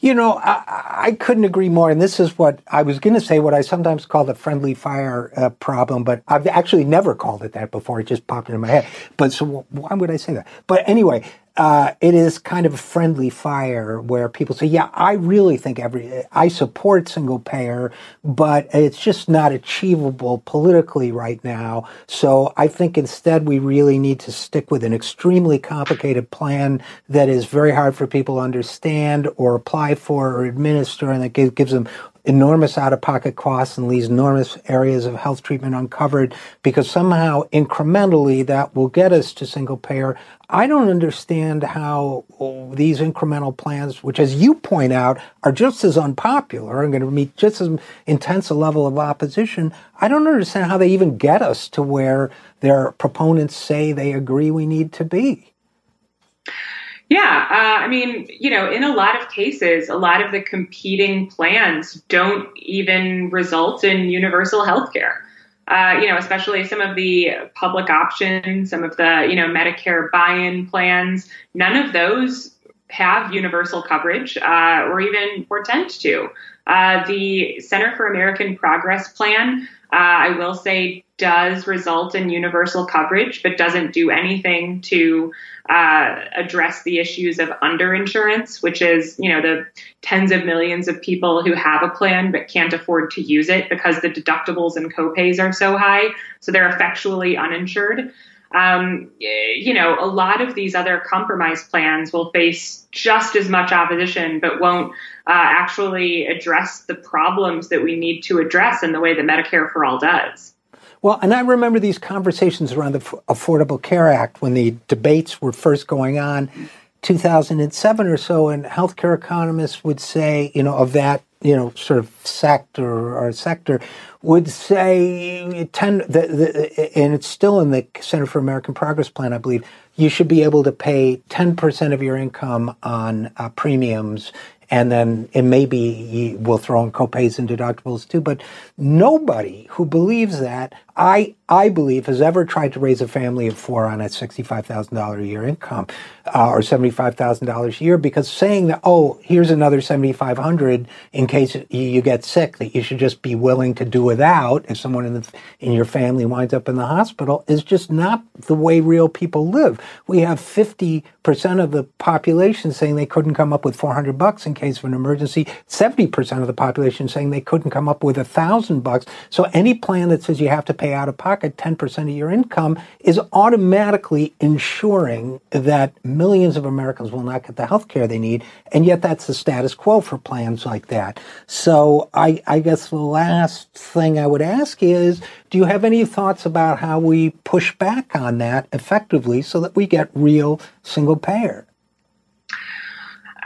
You know, I, I, couldn't agree more. And this is what I was going to say, what I sometimes call the friendly fire uh, problem, but I've actually never called it that before. It just popped into my head. But so why would I say that? But anyway, uh, it is kind of a friendly fire where people say, yeah, I really think every, I support single payer, but it's just not achievable politically right now. So I think instead we really need to stick with an extremely complicated plan that is very hard for people to understand or apply for or administer and that gives them enormous out of pocket costs and leaves enormous areas of health treatment uncovered because somehow incrementally that will get us to single payer. I don't understand how these incremental plans, which as you point out, are just as unpopular and going to meet just as intense a level of opposition. I don't understand how they even get us to where their proponents say they agree we need to be. Yeah, uh, I mean, you know, in a lot of cases, a lot of the competing plans don't even result in universal health care. Uh, you know, especially some of the public options, some of the, you know, Medicare buy in plans, none of those have universal coverage uh, or even portend to. Uh, the Center for American Progress plan, uh, I will say, does result in universal coverage, but doesn't do anything to uh, address the issues of underinsurance, which is, you know, the tens of millions of people who have a plan but can't afford to use it because the deductibles and copays are so high. So they're effectually uninsured. Um, you know, a lot of these other compromise plans will face just as much opposition, but won't uh, actually address the problems that we need to address in the way that Medicare for All does. Well, and I remember these conversations around the Affordable Care Act when the debates were first going on, 2007 or so, and healthcare economists would say, you know, of that, you know, sort of sector or sector, would say 10, the, the, and it's still in the Center for American Progress Plan, I believe, you should be able to pay 10% of your income on uh, premiums and then it may be we'll throw in copays and deductibles too. But nobody who believes that I I believe has ever tried to raise a family of four on a sixty five thousand dollar a year income uh, or seventy five thousand dollars a year because saying that oh here's another seventy five hundred in case you get sick that you should just be willing to do without if someone in the in your family winds up in the hospital is just not the way real people live. We have fifty percent of the population saying they couldn't come up with four hundred bucks in case of an emergency. Seventy percent of the population saying they couldn't come up with a thousand bucks. So any plan that says you have to pay out of pocket 10% of your income is automatically ensuring that millions of Americans will not get the health care they need. And yet that's the status quo for plans like that. So I, I guess the last thing I would ask is, do you have any thoughts about how we push back on that effectively so that we get real single payer?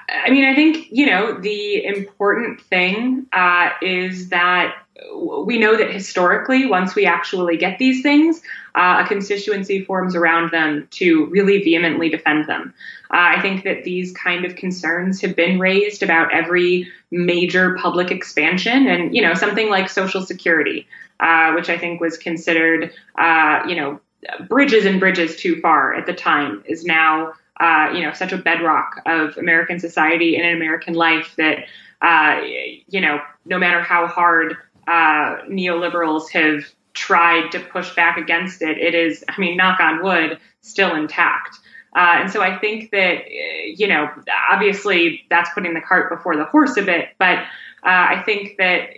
I mean, I think, you know, the important thing uh, is that we know that historically, once we actually get these things, uh, a constituency forms around them to really vehemently defend them. Uh, I think that these kind of concerns have been raised about every major public expansion, and you know something like Social Security, uh, which I think was considered, uh, you know, bridges and bridges too far at the time is now, uh, you know, such a bedrock of American society and an American life that, uh, you know, no matter how hard uh, neoliberals have tried to push back against it, it is, I mean, knock on wood, still intact. Uh, and so I think that, you know, obviously that's putting the cart before the horse a bit, but uh, I think that,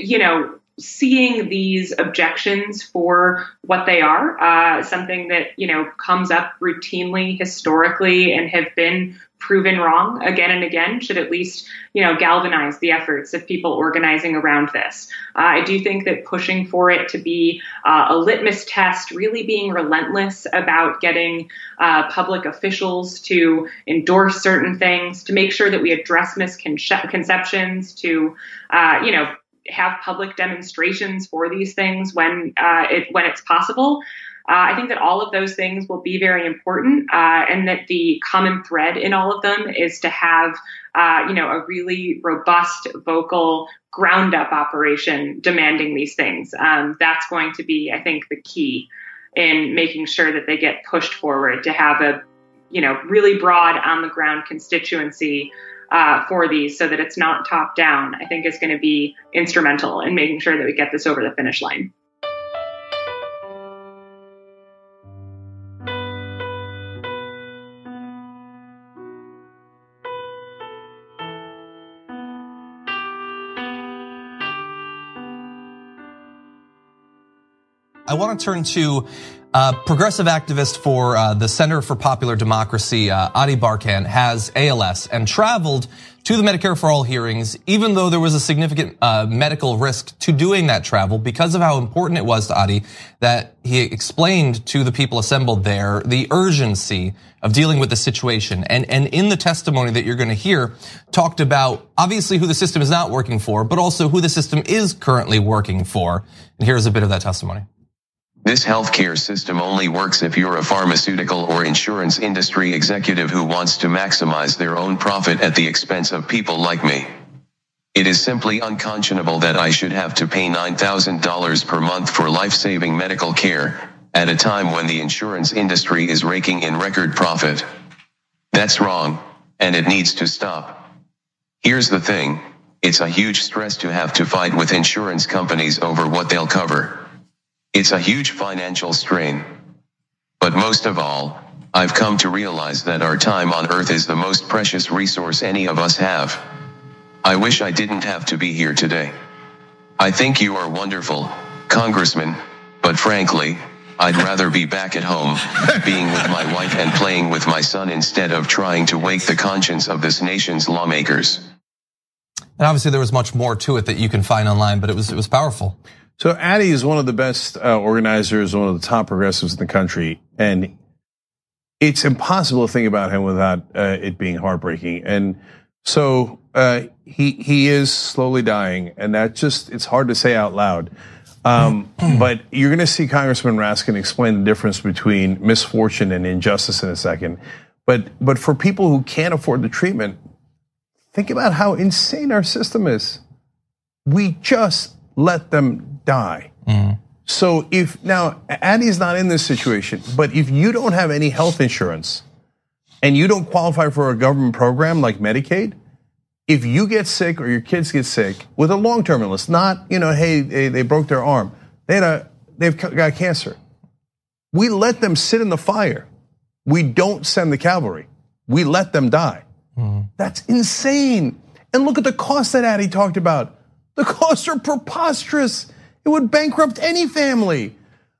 you know, seeing these objections for what they are, uh, something that you know comes up routinely historically and have been proven wrong again and again, should at least you know galvanize the efforts of people organizing around this. Uh, I do think that pushing for it to be uh, a litmus test, really being relentless about getting uh, public officials to endorse certain things, to make sure that we address misconceptions, to uh, you know have public demonstrations for these things when uh, it when it's possible. Uh, I think that all of those things will be very important, uh, and that the common thread in all of them is to have, uh, you know, a really robust, vocal, ground-up operation demanding these things. Um, that's going to be, I think, the key in making sure that they get pushed forward to have a, you know, really broad on-the-ground constituency uh, for these so that it's not top down, I think is going to be instrumental in making sure that we get this over the finish line. I want to turn to uh, progressive activist for uh, the Center for Popular Democracy, uh, Ady Barkan, has ALS and traveled to the Medicare for All hearings, even though there was a significant medical risk to doing that travel because of how important it was to Adi that he explained to the people assembled there the urgency of dealing with the situation. And, and in the testimony that you're going to hear, talked about obviously who the system is not working for, but also who the system is currently working for. And here's a bit of that testimony. This healthcare system only works if you're a pharmaceutical or insurance industry executive who wants to maximize their own profit at the expense of people like me. It is simply unconscionable that I should have to pay $9,000 per month for life-saving medical care, at a time when the insurance industry is raking in record profit. That's wrong, and it needs to stop. Here's the thing, it's a huge stress to have to fight with insurance companies over what they'll cover. It's a huge financial strain. But most of all, I've come to realize that our time on earth is the most precious resource any of us have. I wish I didn't have to be here today. I think you are wonderful, Congressman, but frankly, I'd rather be back at home, being with my wife and playing with my son instead of trying to wake the conscience of this nation's lawmakers. And obviously there was much more to it that you can find online, but it was it was powerful. So Ady is one of the best uh, organizers, one of the top progressives in the country, and it's impossible to think about him without uh, it being heartbreaking. And so uh, he he is slowly dying, and that just it's hard to say out loud. Um, (clears throat) but you're going to see Congressman Raskin explain the difference between misfortune and injustice in a second. But but for people who can't afford the treatment, think about how insane our system is. We just let them die. Mm. So if now Ady's not in this situation, but if you don't have any health insurance and you don't qualify for a government program like Medicaid, if you get sick or your kids get sick with a long-term illness, not you know, hey, they, they broke their arm, they had a they've got cancer. We let them sit in the fire. We don't send the cavalry. We let them die. Mm. That's insane. And look at the cost that Ady talked about. The costs are preposterous. It would bankrupt any family.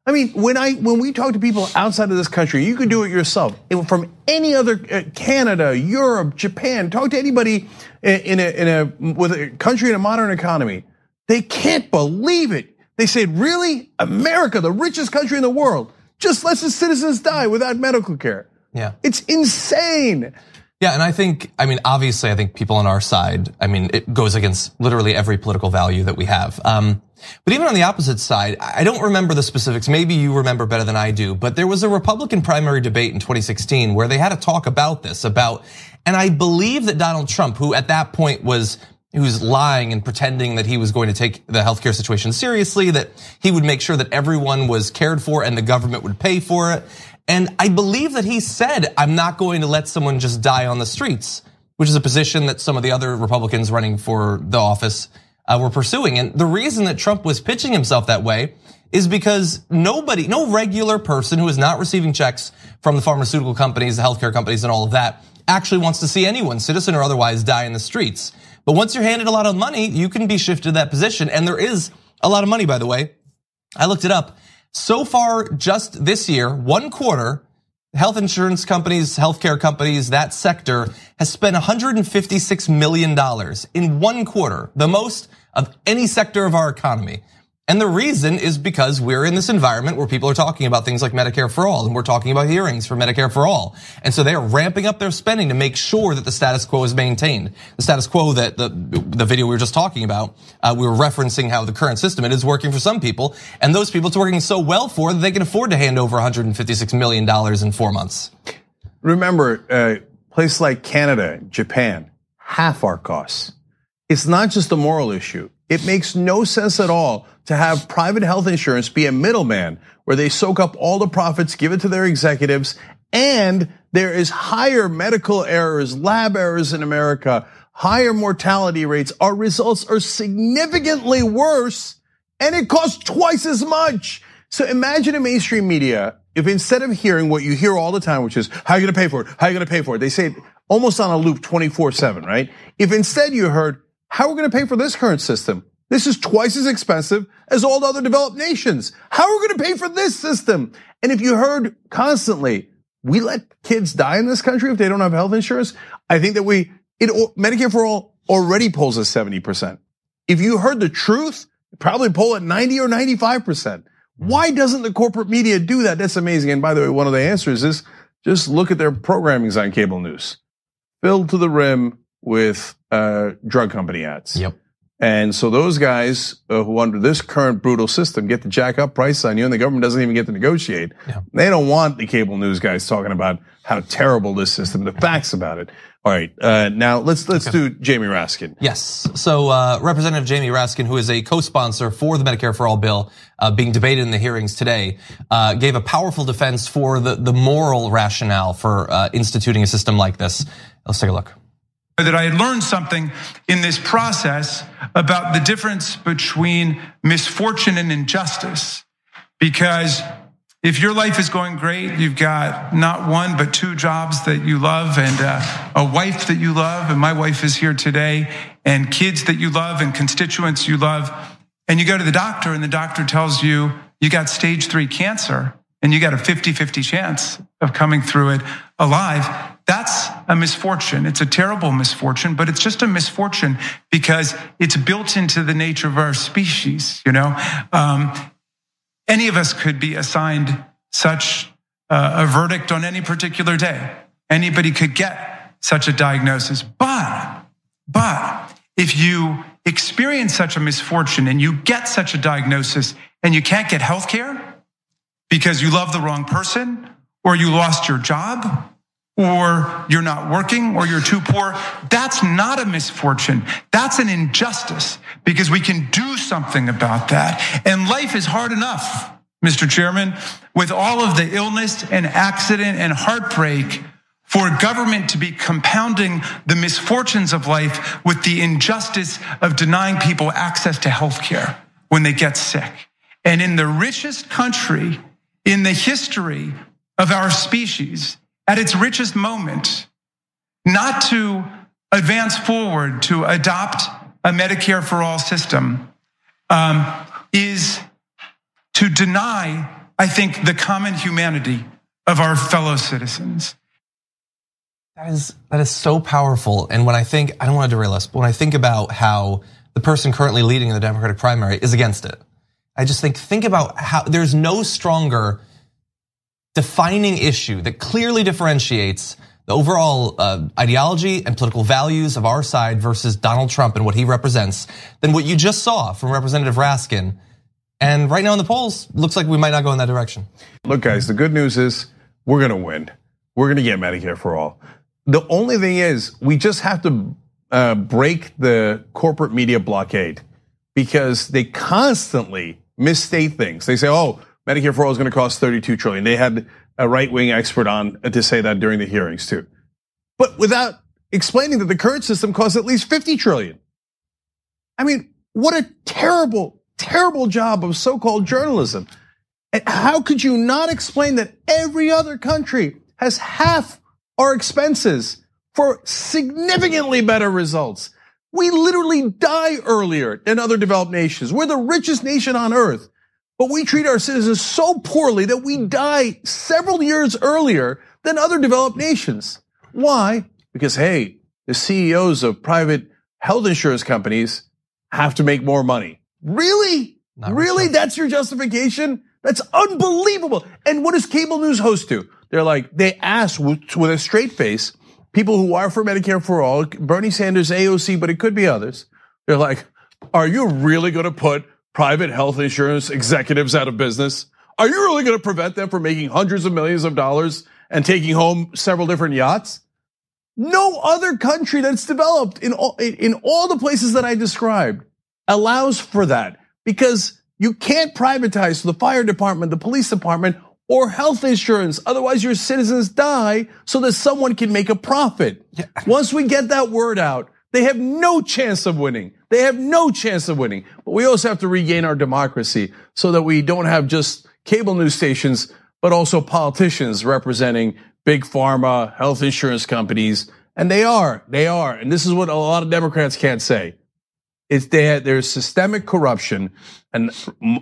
I mean, when I when we talk to people outside of this country, you could do it yourself. From any other uh, Canada, Europe, Japan, talk to anybody in a, in a with a country in a modern economy. They can't believe it. They said, "Really, America, the richest country in the world, just lets its citizens die without medical care." Yeah, it's insane. Yeah, and I think, I mean, obviously, I think people on our side, I mean, it goes against literally every political value that we have. Um, but even on the opposite side, I don't remember the specifics. Maybe you remember better than I do, but there was a Republican primary debate in 2016 where they had a talk about this, about, and I believe that Donald Trump, who at that point was who's lying and pretending that he was going to take the healthcare situation seriously, that he would make sure that everyone was cared for and the government would pay for it. And I believe that he said, I'm not going to let someone just die on the streets, which is a position that some of the other Republicans running for the office uh, were pursuing. And the reason that Trump was pitching himself that way is because nobody, no regular person who is not receiving checks from the pharmaceutical companies, the healthcare companies, and all of that actually wants to see anyone, citizen or otherwise, die in the streets. But once you're handed a lot of money, you can be shifted to that position. And there is a lot of money, by the way. I looked it up. So far, just this year, one quarter, health insurance companies, healthcare companies, that sector has spent $156 million in one quarter, the most of any sector of our economy. And the reason is because we're in this environment where people are talking about things like Medicare for all, and we're talking about hearings for Medicare for all. And so they are ramping up their spending to make sure that the status quo is maintained. The status quo that the, the video we were just talking about, uh, we were referencing how the current system, it is working for some people, and those people it's working so well for that they can afford to hand over $156 million in four months. Remember, uh, places like Canada, Japan, half our costs. It's not just a moral issue. It makes no sense at all to have private health insurance be a middleman where they soak up all the profits, give it to their executives, and there is higher medical errors, lab errors in America, higher mortality rates. Our results are significantly worse and it costs twice as much. So imagine in mainstream media, if instead of hearing what you hear all the time, which is, how are you gonna pay for it? How are you gonna pay for it? They say it almost on a loop 24 seven, right? If instead you heard, how are we gonna pay for this current system? This is twice as expensive as all the other developed nations. How are we going to pay for this system? And if you heard constantly, we let kids die in this country if they don't have health insurance, I think that we, it, Medicare for all already pulls at 70%. If you heard the truth, probably pull at 90 or 95%. Why doesn't the corporate media do that? That's amazing. And by the way, one of the answers is just look at their programmings on cable news, filled to the rim with uh, drug company ads. Yep. And so those guys uh, who under this current brutal system get to jack up price on you and the government doesn't even get to negotiate. Yeah. They don't want the cable news guys talking about how terrible this system, the facts about it. All right, uh, now let's let's okay. do Jamie Raskin. Yes, so uh, Representative Jamie Raskin, who is a co-sponsor for the Medicare for All bill uh, being debated in the hearings today, uh, gave a powerful defense for the the moral rationale for uh, instituting a system like this. Let's take a look that I had learned something in this process about the difference between misfortune and injustice. Because if your life is going great, you've got not one, but two jobs that you love and uh, a wife that you love. And my wife is here today and kids that you love and constituents you love. And you go to the doctor and the doctor tells you you got stage three cancer and you got a 50 50 chance of coming through it alive. That's a misfortune. It's a terrible misfortune, but it's just a misfortune because it's built into the nature of our species. You know, um, any of us could be assigned such a verdict on any particular day. Anybody could get such a diagnosis, but, but if you experience such a misfortune and you get such a diagnosis and you can't get health care because you love the wrong person or you lost your job or you're not working or you're too poor. That's not a misfortune. That's an injustice because we can do something about that. And life is hard enough, Mr. Chairman, with all of the illness and accident and heartbreak for government to be compounding the misfortunes of life with the injustice of denying people access to health care when they get sick. And in the richest country in the history of our species, at its richest moment, not to advance forward to adopt a Medicare for all system, um, is to deny, I think, the common humanity of our fellow citizens. That is that is so powerful. And when I think, I don't want to derail us, but when I think about how the person currently leading in the Democratic primary is against it, I just think think about how there's no stronger defining issue that clearly differentiates the overall uh, ideology and political values of our side versus Donald Trump and what he represents than what you just saw from Representative Raskin. And right now in the polls, looks like we might not go in that direction. Look, guys, the good news is we're going to win. We're going to get Medicare for all. The only thing is, we just have to uh, break the corporate media blockade because they constantly misstate things. They say, "Oh, Medicare for all is going to cost 32 trillion." They had a right-wing expert on to say that during the hearings too, but without explaining that the current system costs at least 50 trillion. I mean, what a terrible, terrible job of so-called journalism. And how could you not explain that every other country has half our expenses for significantly better results? We literally die earlier than other developed nations. We're the richest nation on earth, but we treat our citizens so poorly that we die several years earlier than other developed nations. Why? Because hey, the CEOs of private health insurance companies have to make more money. Really? Not really? That's your justification? That's unbelievable. And what does cable news host do? They're like, they ask with, with a straight face, people who are for Medicare for all, Bernie Sanders, AOC, but it could be others. They're like, are you really going to put private health insurance executives out of business? Are you really going to prevent them from making hundreds of millions of dollars and taking home several different yachts? No other country that's developed in all, in all the places that I described allows for that because you can't privatize the fire department, the police department, or health insurance. Otherwise, your citizens die so that someone can make a profit. Once we get that word out, they have no chance of winning. They have no chance of winning. But we also have to regain our democracy so that we don't have just cable news stations, but also politicians representing big pharma, health insurance companies. And they are, they are. And this is what a lot of Democrats can't say. It's they there's systemic corruption, and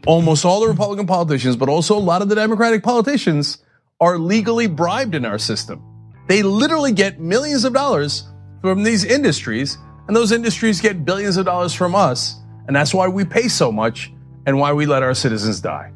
almost all the Republican politicians, but also a lot of the Democratic politicians, are legally bribed in our system. They literally get millions of dollars from these industries, and those industries get billions of dollars from us, and that's why we pay so much and why we let our citizens die.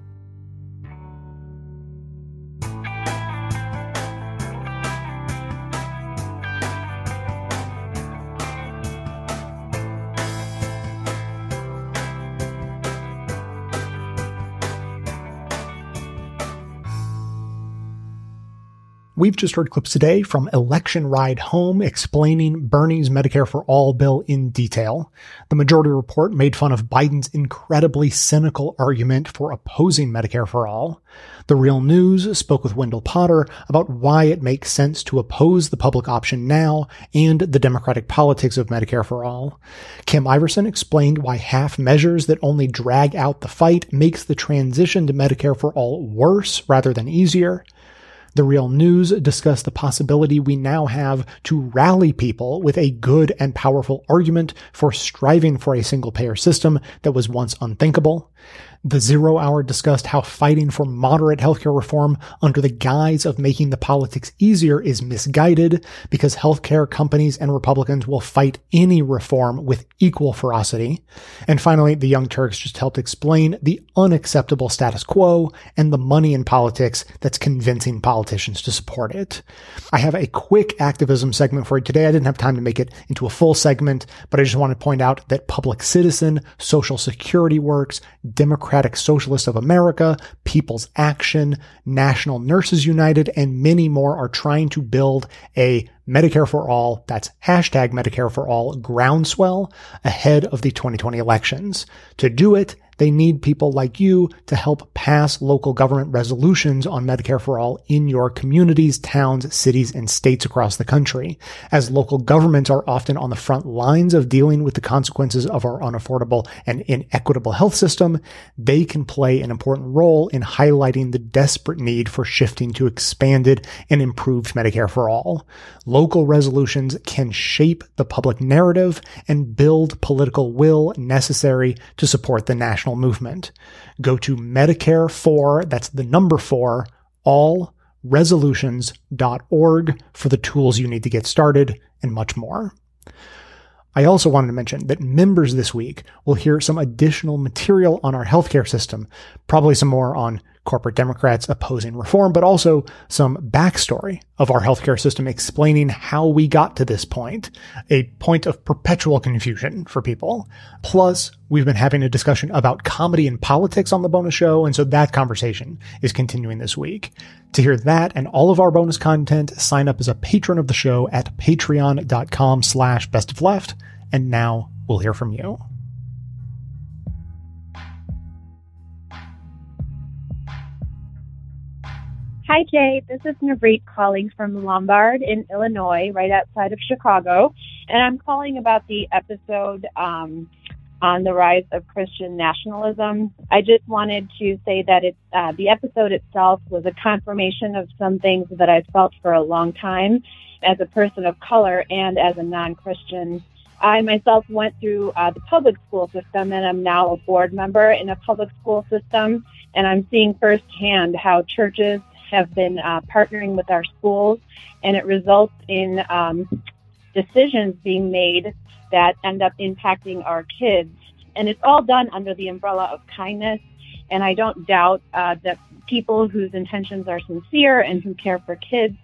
We've just heard clips today from Election Ride Home explaining Bernie's Medicare for All bill in detail. The majority report made fun of Biden's incredibly cynical argument for opposing Medicare for All. The Real News spoke with Wendell Potter about why it makes sense to oppose the public option now and the democratic politics of Medicare for All. Kim Iverson explained why half measures that only drag out the fight makes the transition to Medicare for All worse rather than easier. The Real News discussed the possibility we now have to rally people with a good and powerful argument for striving for a single payer system that was once unthinkable. The Zero Hour discussed how fighting for moderate healthcare reform under the guise of making the politics easier is misguided because healthcare companies and Republicans will fight any reform with equal ferocity. And finally, the Young Turks just helped explain the unacceptable status quo and the money in politics that's convincing politicians to support it. I have a quick activism segment for you today. I didn't have time to make it into a full segment, but I just want to point out that Public Citizen, Social Security Works, Democratic Socialists of America, People's Action, National Nurses United, and many more are trying to build a Medicare for All, that's hashtag Medicare for All groundswell ahead of the 2020 elections. To do it, they need people like you to help pass local government resolutions on Medicare for All in your communities, towns, cities, and states across the country. As local governments are often on the front lines of dealing with the consequences of our unaffordable and inequitable health system, they can play an important role in highlighting the desperate need for shifting to expanded and improved Medicare for All. Local resolutions can shape the public narrative and build political will necessary to support the national movement. Go to Medicare for, that's the number four, all resolutions.org for the tools you need to get started and much more. I also wanted to mention that members this week will hear some additional material on our healthcare system, probably some more on corporate Democrats opposing reform, but also some backstory of our healthcare system explaining how we got to this point, a point of perpetual confusion for people. Plus, we've been having a discussion about comedy and politics on the bonus show, and so that conversation is continuing this week. To hear that and all of our bonus content, sign up as a patron of the show at patreon.com slash best of left. And now we'll hear from you. Hi, Jay. This is Navreet calling from Lombard in Illinois, right outside of Chicago. And I'm calling about the episode um, on the rise of Christian nationalism. I just wanted to say that it, uh, the episode itself was a confirmation of some things that I've felt for a long time as a person of color and as a non-Christian. I myself went through uh, the public school system and I'm now a board member in a public school system. And I'm seeing firsthand how churches have been uh, partnering with our schools, and it results in um, decisions being made that end up impacting our kids. And it's all done under the umbrella of kindness. And I don't doubt uh, that people whose intentions are sincere and who care for kids.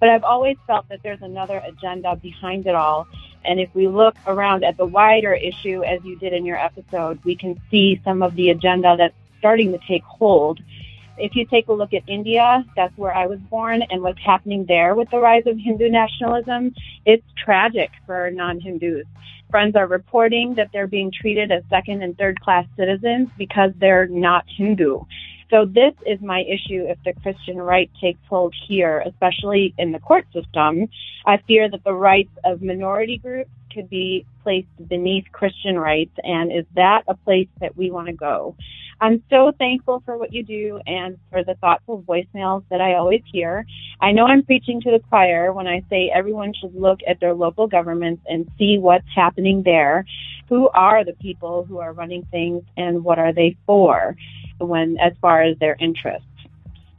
But I've always felt that there's another agenda behind it all. And if we look around at the wider issue, as you did in your episode, we can see some of the agenda that's starting to take hold if you take a look at India, that's where I was born, and what's happening there with the rise of Hindu nationalism, it's tragic for non-Hindus. Friends are reporting that they're being treated as second and third class citizens because they're not Hindu. So this is my issue if the Christian right takes hold here, especially in the court system. I fear that the rights of minority groups could be placed beneath Christian rights, and is that a place that we want to go? I'm so thankful for what you do and for the thoughtful voicemails that I always hear. I know I'm preaching to the choir when I say everyone should look at their local governments and see what's happening there. Who are the people who are running things and what are they for when, as far as their interests?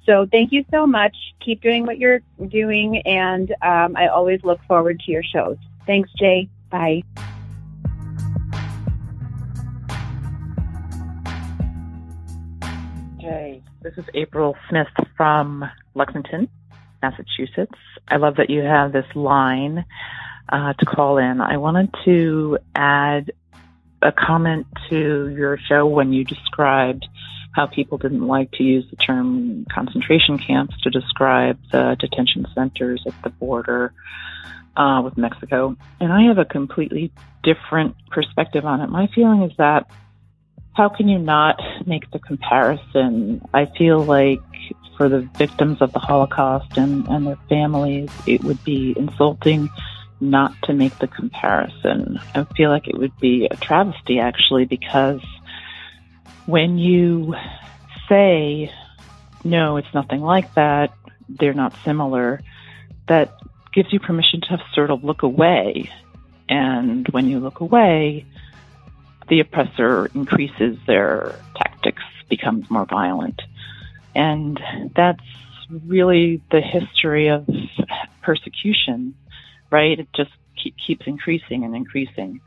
So thank you so much. Keep doing what you're doing, and um, I always look forward to your shows. Thanks, Jay. Bye. This is April Smith from Lexington, Massachusetts. I love that you have this line uh, to call in. I wanted to add a comment to your show when you described how people didn't like to use the term concentration camps to describe the detention centers at the border uh, with Mexico. And I have a completely different perspective on it. My feeling is that how can you not make the comparison? I feel like for the victims of the Holocaust and, and their families, it would be insulting not to make the comparison. I feel like it would be a travesty actually because when you say, no, it's nothing like that, they're not similar, that gives you permission to sort of look away. And when you look away, the oppressor increases their tactics, becomes more violent. And that's really the history of persecution, right? It just keep, keeps increasing and increasing.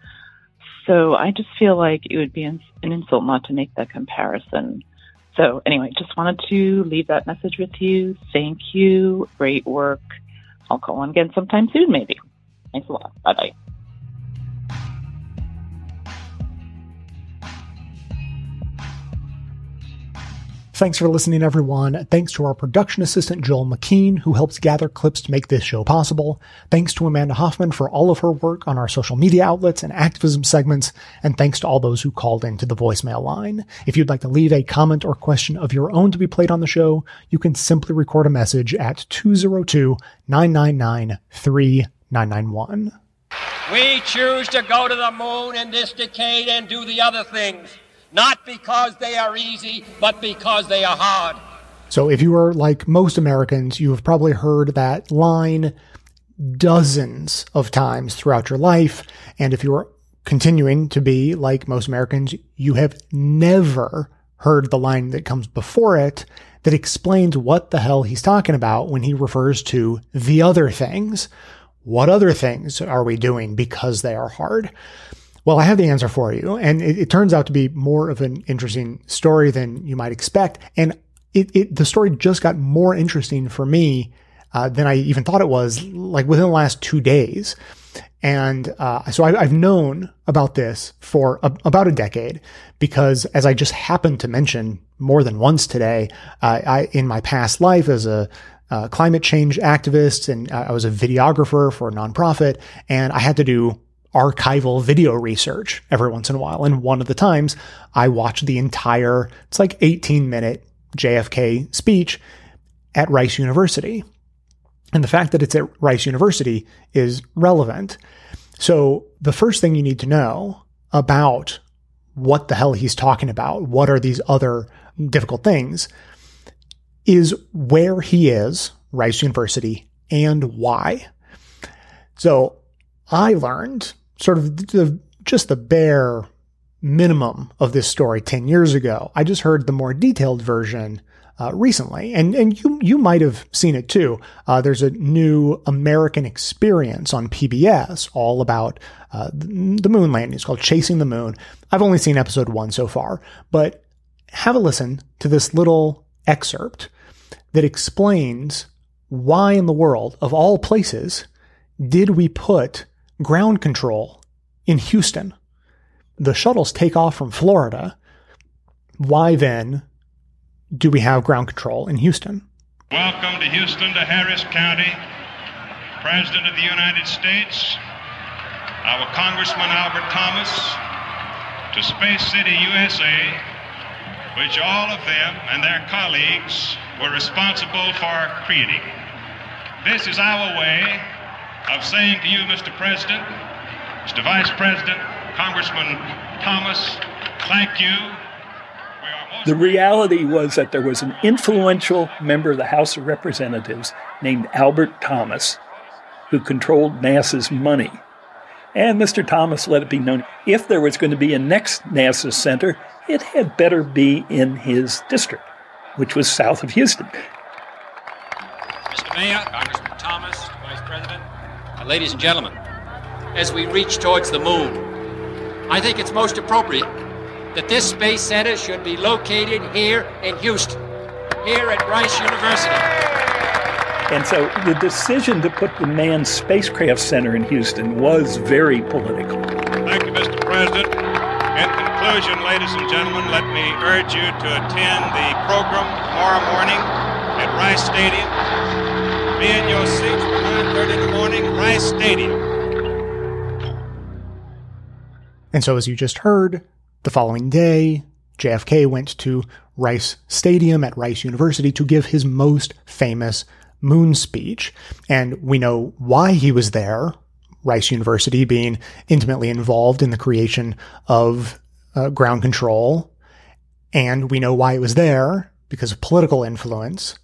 So I just feel like it would be an insult not to make that comparison. So anyway, just wanted to leave that message with you. Thank you. Great work. I'll call on again sometime soon, maybe. Thanks a lot. Bye bye. Thanks for listening, everyone. Thanks to our production assistant, Joel McKean, who helps gather clips to make this show possible. Thanks to Amanda Hoffman for all of her work on our social media outlets and activism segments. And thanks to all those who called into the voicemail line. If you'd like to leave a comment or question of your own to be played on the show, you can simply record a message at 202-999-3991. We choose to go to the moon in this decade and do the other things not because they are easy, but because they are hard. So if you are like most Americans, you have probably heard that line dozens of times throughout your life. And if you are continuing to be like most Americans, you have never heard the line that comes before it that explains what the hell he's talking about when he refers to the other things. What other things are we doing because they are hard? Well, I have the answer for you. And it, it, turns out to be more of an interesting story than you might expect. And it, it the story just got more interesting for me uh, than I even thought it was, like within the last two days. And uh, so I, have known about this for a, about a decade because, as I just happened to mention more than once today, uh, I in my past life as a uh, climate change activist and I was a videographer for a nonprofit, and I had to do archival video research every once in a while. And one of the times I watched the entire, it's like 18 minute JFK speech at Rice University. And the fact that it's at Rice University is relevant. So the first thing you need to know about what the hell he's talking about, what are these other difficult things, is where he is, Rice University, and why. So I learned sort of the, just the bare minimum of this story 10 years ago. I just heard the more detailed version uh, recently, and and you you might have seen it too. Uh, there's a new American Experience on PBS, all about uh, the moon landing. It's called Chasing the Moon. I've only seen episode one so far, but have a listen to this little excerpt that explains why in the world, of all places, did we put ground control in Houston? The shuttles take off from Florida. Why then do we have ground control in Houston? Welcome to Houston, to Harris County, President of the United States, our Congressman Albert Thomas, to Space City, USA, which all of them and their colleagues were responsible for creating. This is our way of saying to you, Mr. President, Mr. Vice President, Congressman Thomas, thank you the reality was that there was an influential member of the House of Representatives named Albert Thomas who controlled NASA's money. And Mr. Thomas let it be known if there was going to be a next NASA center, it had better be in his district, which was south of Houston. Mr. Mayor, Congressman Thomas, Vice President, ladies and gentlemen, as we reach towards the moon, I think it's most appropriate that this space center should be located here in Houston, here at Rice University. And so the decision to put the Manned Spacecraft Center in Houston was very political. Thank you, Mr. President. In conclusion, ladies and gentlemen, let me urge you to attend the program tomorrow morning at Rice Stadium. Be in your seats for 9.30 in the morning, Rice Stadium. And so, as you just heard, the following day, JFK went to Rice Stadium at Rice University to give his most famous moon speech. And we know why he was there, Rice University being intimately involved in the creation of uh, ground control. And we know why it was there because of political influence.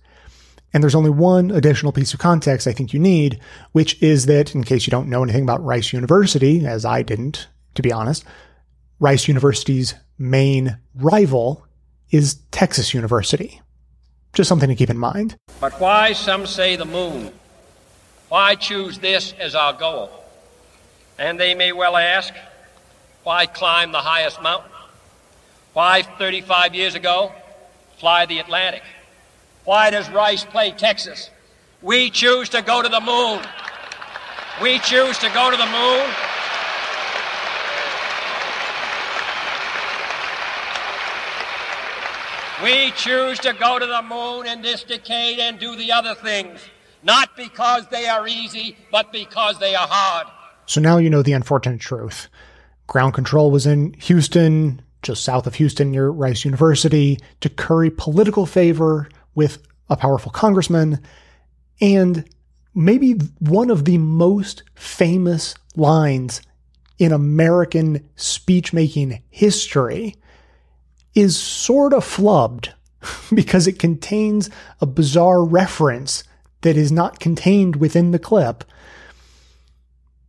And there's only one additional piece of context I think you need, which is that, in case you don't know anything about Rice University, as I didn't, to be honest, Rice University's main rival is Texas University. Just something to keep in mind. But why, some say, the moon? Why choose this as our goal? And they may well ask, why climb the highest mountain? Why, 35 years ago, fly the Atlantic? Why does Rice play Texas? We choose to go to the moon. We choose to go to the moon We choose to go to the moon in this decade and do the other things, not because they are easy, but because they are hard. So now you know the unfortunate truth. Ground control was in Houston, just south of Houston near Rice University, to curry political favor with a powerful congressman. And maybe one of the most famous lines in American speechmaking history is sort of flubbed (laughs) because it contains a bizarre reference that is not contained within the clip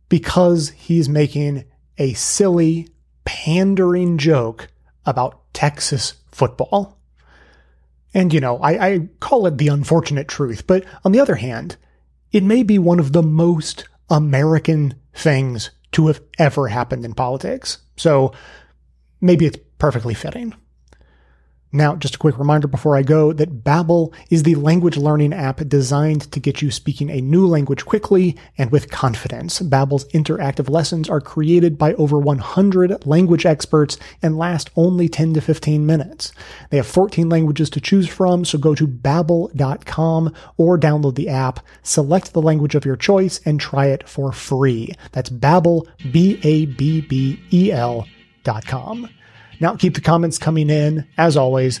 because he's making a silly, pandering joke about Texas football. And, you know, I, I, call it the unfortunate truth, but on the other hand, it may be one of the most American things to have ever happened in politics. So maybe it's perfectly fitting. Now, just a quick reminder before I go that Babbel is the language learning app designed to get you speaking a new language quickly and with confidence. Babbel's interactive lessons are created by over 100 language experts and last only 10 to 15 minutes. They have 14 languages to choose from, so go to babbel.com or download the app, select the language of your choice and try it for free. That's Babbel, B A B B E L dot. Now keep the comments coming in. As always,